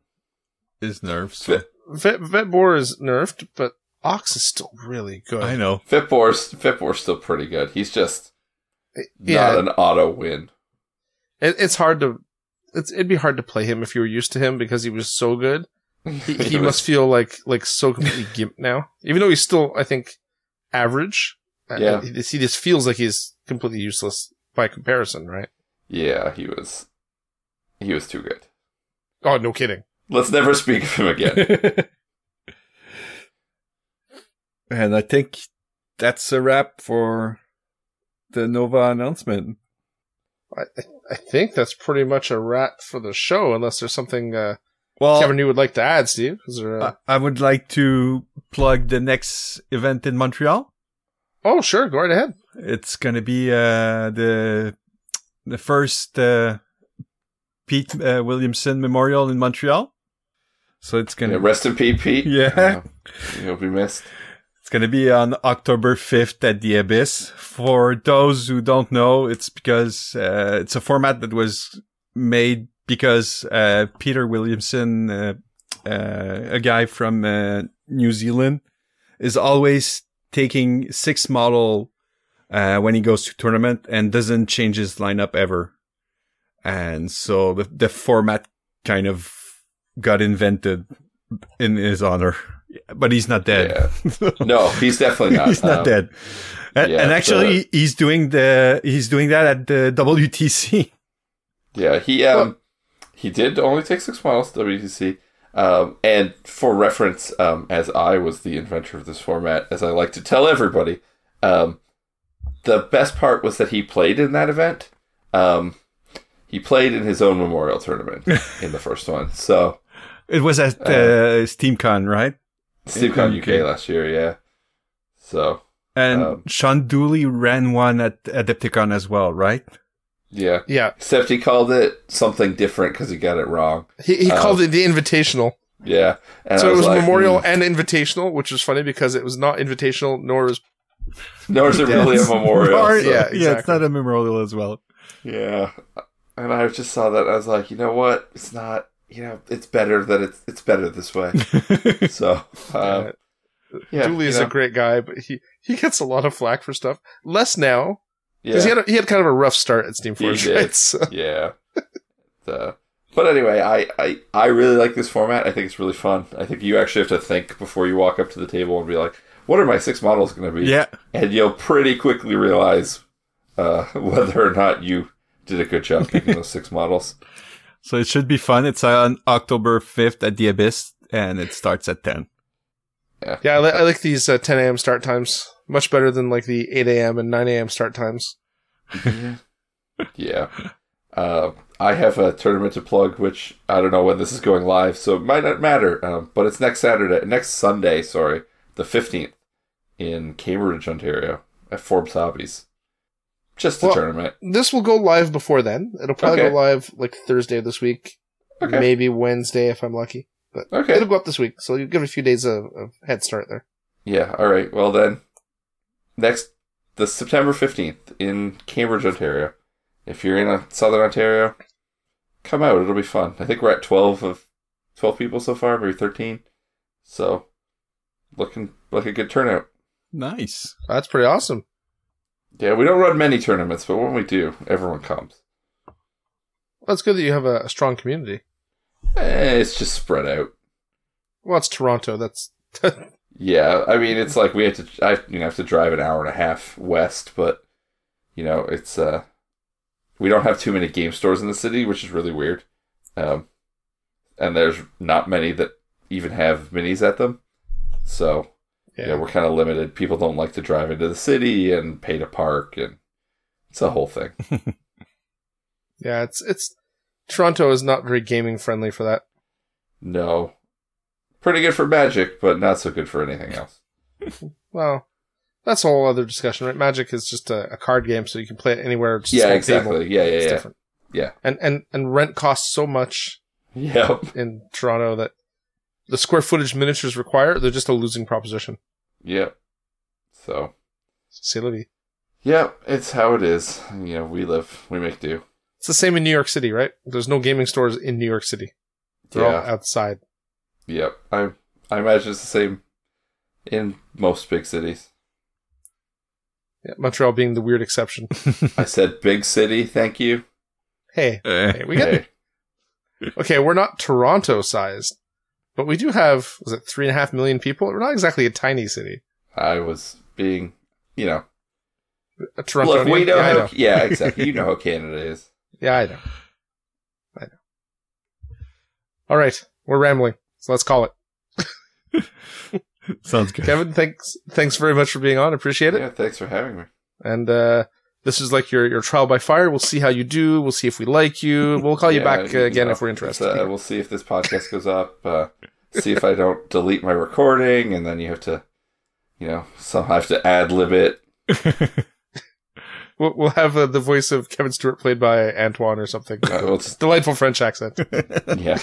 is nerfed. So. Fit- Vet, Vetbor is nerfed, but Ox is still really good. I know. Vet Boar's Fitbor's still pretty good. He's just Yeah, not an auto win. it, it's hard to. It's, it'd be hard to play him if you were used to him because he was so good. He, he must feel like like so completely gimped now, even though he's still, I think, average. Uh, Yeah. he, he just feels like he's completely useless by comparison, right? Yeah, he was. He was too good. Oh, no kidding. Let's never speak of him again. and I think that's a wrap for the Nova announcement. I, I- I think that's pretty much a wrap for the show, unless there's something uh, Well, Kevin you would like to add, Steve. Is there? A... I, I would like to plug the next event in Montreal. oh, sure, go right ahead. It's going to be uh, the the first uh, Pete uh, Williamson Memorial in Montreal. So it's going Yeah, rest in peace, Pete. Yeah. Uh, you'll be missed. it's going to be on October 5th at the Abyss. For those who don't know, it's because uh, it's a format that was made because uh, Peter Williamson, uh, uh, a guy from uh, New Zealand, is always taking six model uh, when he goes to tournament and doesn't change his lineup ever. And so the, the format kind of got invented in his honor, but he's not dead. No, he's definitely not. he's not Um, dead. And, yeah, and actually, so- he's doing the he's doing that at the WTC. Yeah, he um he did only take six models WTC. Um, and for reference, um, as I was the inventor of this format, as I like to tell everybody, um, the best part was that he played in that event. Um, he played in his own memorial tournament in the first one. So It was at uh, SteamCon, right? SteamCon Okay. UK last year, yeah. So And Um, Sean Dooley ran one at Adepticon as well, right? yeah, Yeah, except he called it something different because he got it wrong. he, he Uh, called it the Invitational. Yeah, and so I it was like, Memorial hmm, and Invitational, which was funny because it was not Invitational, nor was nor is it really a memorial. Or- so- Yeah, yeah, it's not a memorial as well. Yeah, and I just saw that. I was like, you know what? It's not. You know, it's better that it's it's better this way. So, uh, yeah, Dooley is you know, a great guy, but he, he gets a lot of flack for stuff. Less now yeah, because he had a, he had kind of a rough start at Steam He Forge, did. right? So- yeah. Uh, but anyway, I, I I really like this format. I think it's really fun. I think you actually have to think before you walk up to the table and be like, "What are my six models going to be?" yeah, and you'll pretty quickly realize uh, whether or not you did a good job picking those six models. So it should be fun. It's on October 5th at the Abyss, and it starts at 10. yeah, I, li- I like these uh, 10 a.m. start times much better than like the 8 a.m. and 9 a.m. start times. yeah. Uh, I have a tournament to plug, which I don't know when this is going live, so it might not matter. Um, but it's next Saturday, next Sunday, sorry, the fifteenth, in Cambridge, Ontario, at Forbes Hobbies. Just the Well, tournament. This will go live before then. It'll probably Okay. go live like Thursday of this week, Okay. maybe Wednesday if I'm lucky. But Okay. it'll go up this week, so you give it a few days of, of head start there. Yeah. All right. Well then, next the September fifteenth in Cambridge, Ontario. If you're in uh, Southern Ontario, come out. It'll be fun. I think we're at twelve of twelve people so far, maybe thirteen. So, looking like a good turnout. Nice. That's pretty awesome. Yeah, we don't run many tournaments, but when we do, everyone comes. Well, it's good that you have a, a strong community. Eh, it's just spread out. Well, it's Toronto. That's Yeah, I mean, it's like we have to, I you know have to drive an hour and a half west, but you know, it's uh, we don't have too many game stores in the city, which is really weird. Um, and there's not many that even have minis at them, so yeah, yeah. we're kind of limited. People don't like to drive into the city and pay to park, and it's a whole thing. Yeah, it's it's Toronto is not very gaming friendly for that. No, pretty good for Magic, but not so good for anything else. Well, that's a whole other discussion, right? Magic is just a, a card game, so you can play it anywhere. It's a yeah, exactly. table. Yeah, yeah, It's yeah, different. yeah. And and and rent costs so much Yep, in Toronto that the square footage miniatures require they're just a losing proposition. yep. So, C'est la vie. yep, it's how it is. You know, we live, we make do. It's the same in New York City, right? There's no gaming stores in New York City. They're all Yeah, outside. yep. I I imagine it's the same in most big cities. Yeah, Montreal being the weird exception. I said big city, thank you. hey, Eh, hey, we got Hey, okay. We're not Toronto sized, but we do have was it three and a half million people? We're not exactly a tiny city. I was being, you know, A Toronto. look, we know, yeah, I how, know. yeah, exactly. You know how Canada is. Yeah, I know. I know. All right, we're rambling, so let's call it. Sounds good. Kevin, thanks, thanks very much for being on. Appreciate it. Yeah, thanks for having me. And uh, this is like your your trial by fire. We'll see how you do. We'll see if we like you. We'll call you Yeah, back uh, again know, if we're interested. Uh, we'll see if this podcast goes up. Uh, see if I don't delete my recording, and then you have to, you know, somehow have to ad lib it. we'll, we'll have uh, the voice of Kevin Stewart played by Antoine or something. Uh, we'll just, Delightful French accent. yeah.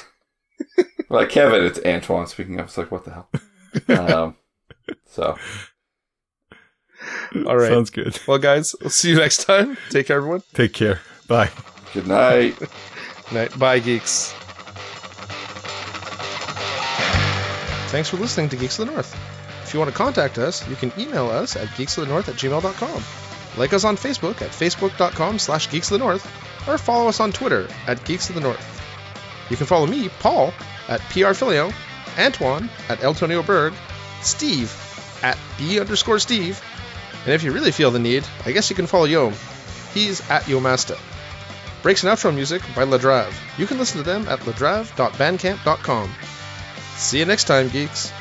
like Kevin, it's Antoine speaking up. It's like what the hell. Um, so All right. Sounds good. Well, guys, we'll see you next time. Take care, everyone. Take care. Bye. good night. Good night. Bye, geeks. Thanks for listening to Geeks of the North. If you want to contact us, you can email us at geeksofthenorth at gmail.com. Like us on Facebook at facebook.com slash geeks of the north, or follow us on Twitter at geeks of the north. You can follow me, Paul, at prfilio, Antoine at Eltonio Berg, Steve at b underscore Steve, and if you really feel the need, I guess you can follow Yom. He's at Yomasta. Breaks and outro music by Ladrave. You can listen to them at ladrave.bandcamp.com. See you next time, geeks.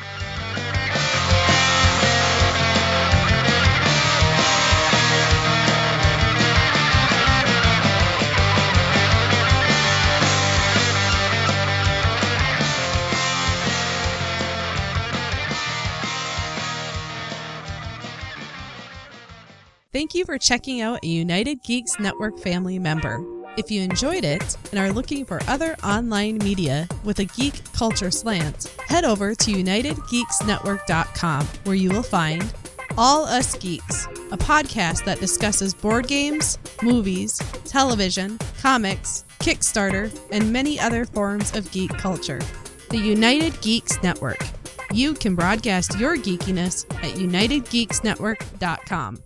For checking out a United Geeks Network family member. If you enjoyed it and are looking for other online media with a geek culture slant, head over to UnitedGeeksNetwork.com where you will find All Us Geeks, a podcast that discusses board games, movies, television, comics, Kickstarter, and many other forms of geek culture. The United Geeks Network. You can broadcast your geekiness at UnitedGeeksNetwork.com.